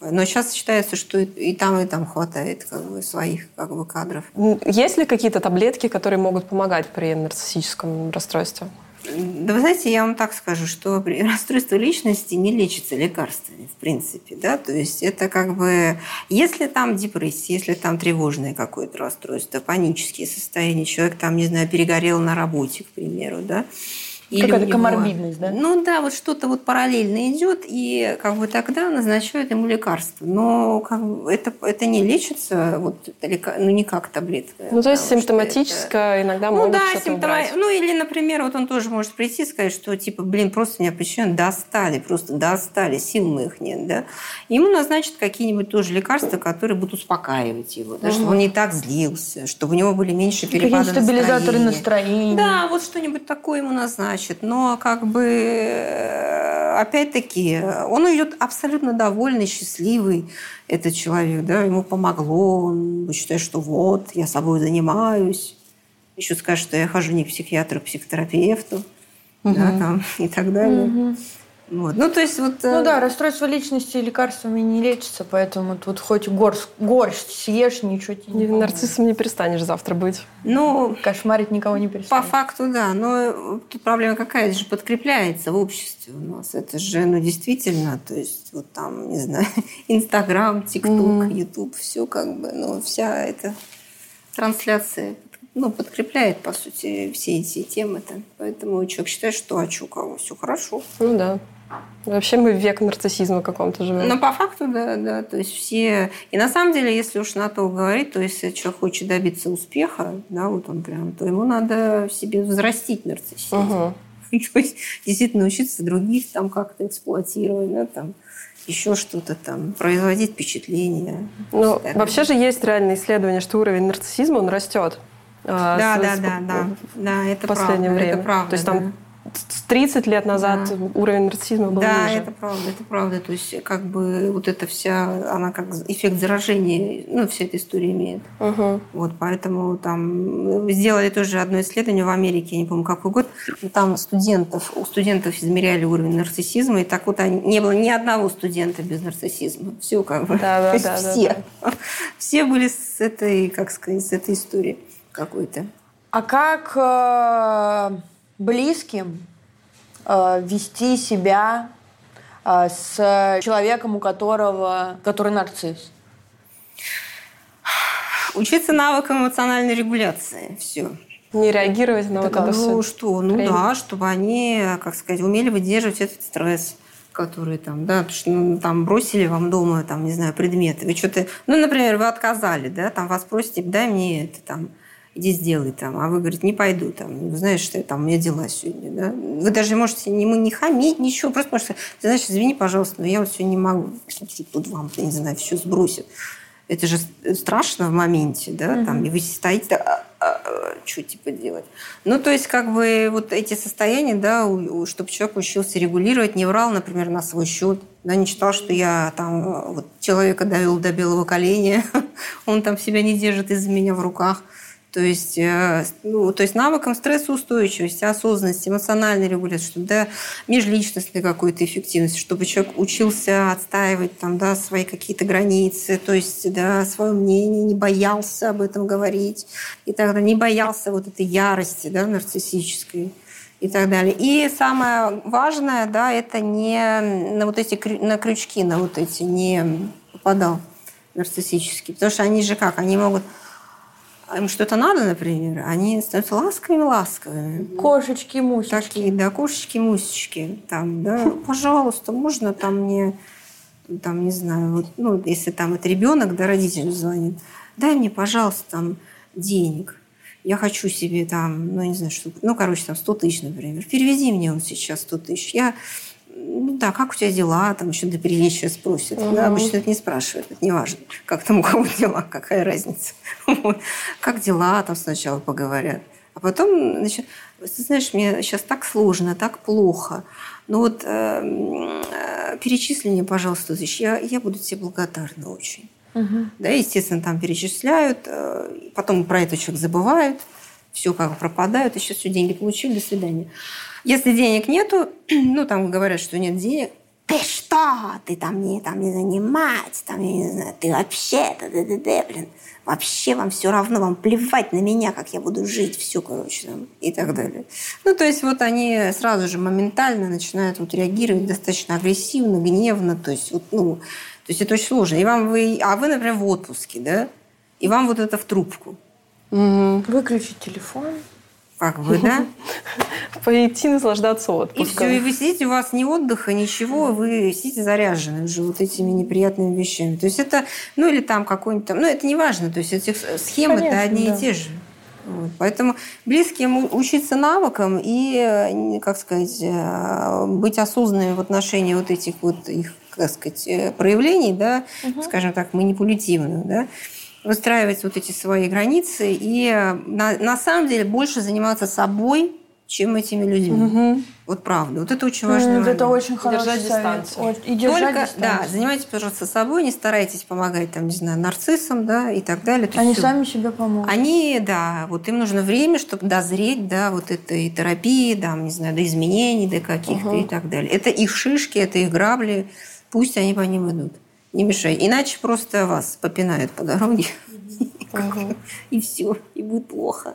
Но сейчас считается, что и там, и там хватает как бы, своих как бы, кадров. Есть ли какие-то таблетки, которые могут помогать при нарциссическом расстройстве? Да вы знаете, я вам так скажу, что расстройство личности не лечится лекарствами, в принципе, да, то есть это как бы, если там депрессия, если там тревожное какое-то расстройство, панические состояния, человек там, не знаю, перегорел на работе, к примеру, да, Какая-то него... коморбидность, да? Ну да, вот что-то вот параллельно идет, и как бы тогда назначают ему лекарство. Но как бы это, это не лечится, вот, ну не как таблетка. Ну то есть симптоматическое это... иногда ну, могут да, что-то симптома... убрать. Ну или, например, вот он тоже может прийти и сказать, что типа, блин, просто меня почему достали, просто достали, сил моих нет, да. Ему назначат какие-нибудь тоже лекарства, которые будут успокаивать его, да, угу. чтобы он не так злился, чтобы у него были меньше перепадов Какие-то стабилизаторы настроения. Да, вот что-нибудь такое ему назначат значит, но как бы э, опять-таки он идет абсолютно довольный, счастливый этот человек, да, ему помогло, он считает, что вот, я собой занимаюсь, еще скажет, что я хожу не к психиатру, а к психотерапевту, угу. да, там, и так далее. Угу. Вот. Ну, то есть вот... Ну э, да, расстройство личности лекарствами не лечится, поэтому тут хоть горсть, горсть съешь, ничего тебе не Нарциссом не перестанешь завтра быть. Ну, кошмарить никого не перестанешь. По факту, да. Но тут проблема какая? Это же подкрепляется в обществе у нас. Это же, ну, действительно, то есть вот там, не знаю, Инстаграм, ТикТок, Ютуб, все как бы, ну, вся эта трансляция ну, подкрепляет, по сути, все эти темы-то. Поэтому человек считает, что а что, у кого все хорошо. Ну да. Вообще мы в век нарциссизма каком-то живем. Ну, по факту, да, да. То есть все... И на самом деле, если уж на то говорить, то если человек хочет добиться успеха, да, вот он прям, то ему надо в себе взрастить нарциссизм. Угу. То есть действительно учиться других там как-то эксплуатировать, да, там еще что-то там, производить впечатление. Ну, вообще же есть реальные исследования, что уровень нарциссизма, он растет. А, да, с, да, да, да, да, это в последнее правда, время. Это правда, То есть там 30 лет назад да. уровень нарциссизма был да, ниже. Да, это правда, это правда. То есть как бы вот эта вся, она как эффект заражения, ну, вся эта история имеет. Угу. Вот, поэтому там сделали тоже одно исследование в Америке, я не помню, какой год, там студентов, у студентов измеряли уровень нарциссизма, и так вот не было ни одного студента без нарциссизма. Все как бы. Да, да, да, все. Да, да. Все были с этой, как сказать, с этой историей какой-то. А как э, близким э, вести себя э, с человеком, у которого, который нарцисс? Учиться навыкам эмоциональной регуляции. Все. Не реагировать на вот это Ну что, ну Время. да, чтобы они, как сказать, умели выдерживать этот стресс которые там, да, что, ну, там бросили вам дома, там, не знаю, предметы, вы что-то, ну, например, вы отказали, да, там вас просите, дай мне это, там, иди сделай там. А вы, говорите, не пойду там. Вы знаешь, что там у меня дела сегодня. Да? Вы даже можете ему не хамить, ничего. Просто можете ты знаешь, извини, пожалуйста, но я вот сегодня не могу. Тут вам, я не знаю, все сбросит. Это же страшно в моменте, да, mm-hmm. там, и вы стоите, а, а, а, что типа делать. Ну, то есть, как бы, вот эти состояния, да, чтобы человек учился регулировать, не врал, например, на свой счет, да, не читал, что я там вот, человека довел до белого коленя, он там себя не держит из-за меня в руках. То есть, э, ну, то есть навыкам стрессоустойчивости, осознанности, эмоциональной регуляции, чтобы да, межличностной какой-то эффективности, чтобы человек учился отстаивать там, да, свои какие-то границы, то есть да, свое мнение, не боялся об этом говорить, и тогда не боялся вот этой ярости да, нарциссической и так далее. И самое важное, да, это не на вот эти на крючки, на вот эти не попадал нарциссически, потому что они же как, они могут им что-то надо, например, они становятся ласковыми-ласковыми. Кошечки-мусечки. Такие, да, кошечки-мусечки. Там, да, пожалуйста, можно там мне, там, не знаю, вот, ну, если там это ребенок, да, родитель звонит, дай мне, пожалуйста, там денег. я хочу себе там, ну, не знаю, что, ну, короче, там 100 тысяч, например. Переведи мне вот сейчас 100 тысяч. Я, ну, да, как у тебя дела? Там еще до приличия спросят. Мгм. Да, обычно это не спрашивают, это не важно. Как там у кого дела, какая разница. Вот. Как дела там сначала поговорят. А потом, значит, ты знаешь, мне сейчас так сложно, так плохо. Ну вот э, э, перечисли мне, пожалуйста, тысяч. Я, я буду тебе благодарна очень. Да, естественно, там перечисляют, э, потом про это человек забывают, все как пропадают, еще все деньги получили, до свидания. Если денег нету, ну, там говорят, что нет денег, ты что, ты там не, там не занимать, там, я не знаю, ты вообще, да, да, да, да, блин, вообще вам все равно, вам плевать на меня, как я буду жить, все, короче, там, и так далее. Ну, то есть вот они сразу же моментально начинают вот реагировать достаточно агрессивно, гневно, то есть вот, ну, то есть это очень сложно. И вам вы, а вы, например, в отпуске, да, и вам вот это в трубку, Мгм. Выключить телефон. Как бы, да, Пойти наслаждаться И отпуском. все, и вы сидите, у вас ни отдыха, ничего, вы сидите заряжены уже вот этими неприятными вещами. То есть это, ну или там какой-нибудь там, ну это не важно, то есть эти схемы-то одни да. и те же. Вот. Поэтому близким учиться навыкам и, э, как сказать, э, быть осознанными в отношении вот этих вот их, как сказать, э, проявлений, да, скажем так, манипулятивных, да, выстраивать вот эти свои границы и э, на, на самом деле больше заниматься собой, чем этими людьми. Мгм. Вот правда. Вот это очень М, момент. Это очень И хороший держать совет. дистанцию. И держать Только, да, дистанцию. занимайтесь, пожалуйста, собой, не старайтесь помогать, там, не знаю, нарциссам, да, и так далее. То Они всё. сами себе помогут. Они, да, вот им нужно время, чтобы дозреть, да, вот этой терапии, там, не знаю, до изменений, до каких-то и так далее. Это их шишки, это их грабли, пусть они по ним идут. Не мешай. Иначе просто вас попинают по дороге. И все, и будет плохо.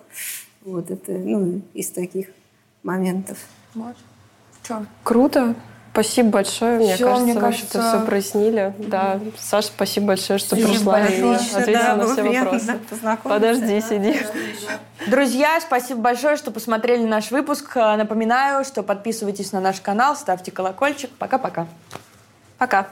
Вот это, ну, из таких моментов. Вот. В чем? Круто. Спасибо большое. Мне кажется, мне в общем-то, кажется- все прояснили. Да. Саша, спасибо большое, что Спасибо пришла и ответила да, на все вопросы. да. Подожди, сиди. Друзья, спасибо большое, что посмотрели наш выпуск. Э, Напоминаю, что подписывайтесь на наш канал, ставьте колокольчик. Пока-пока. Пока.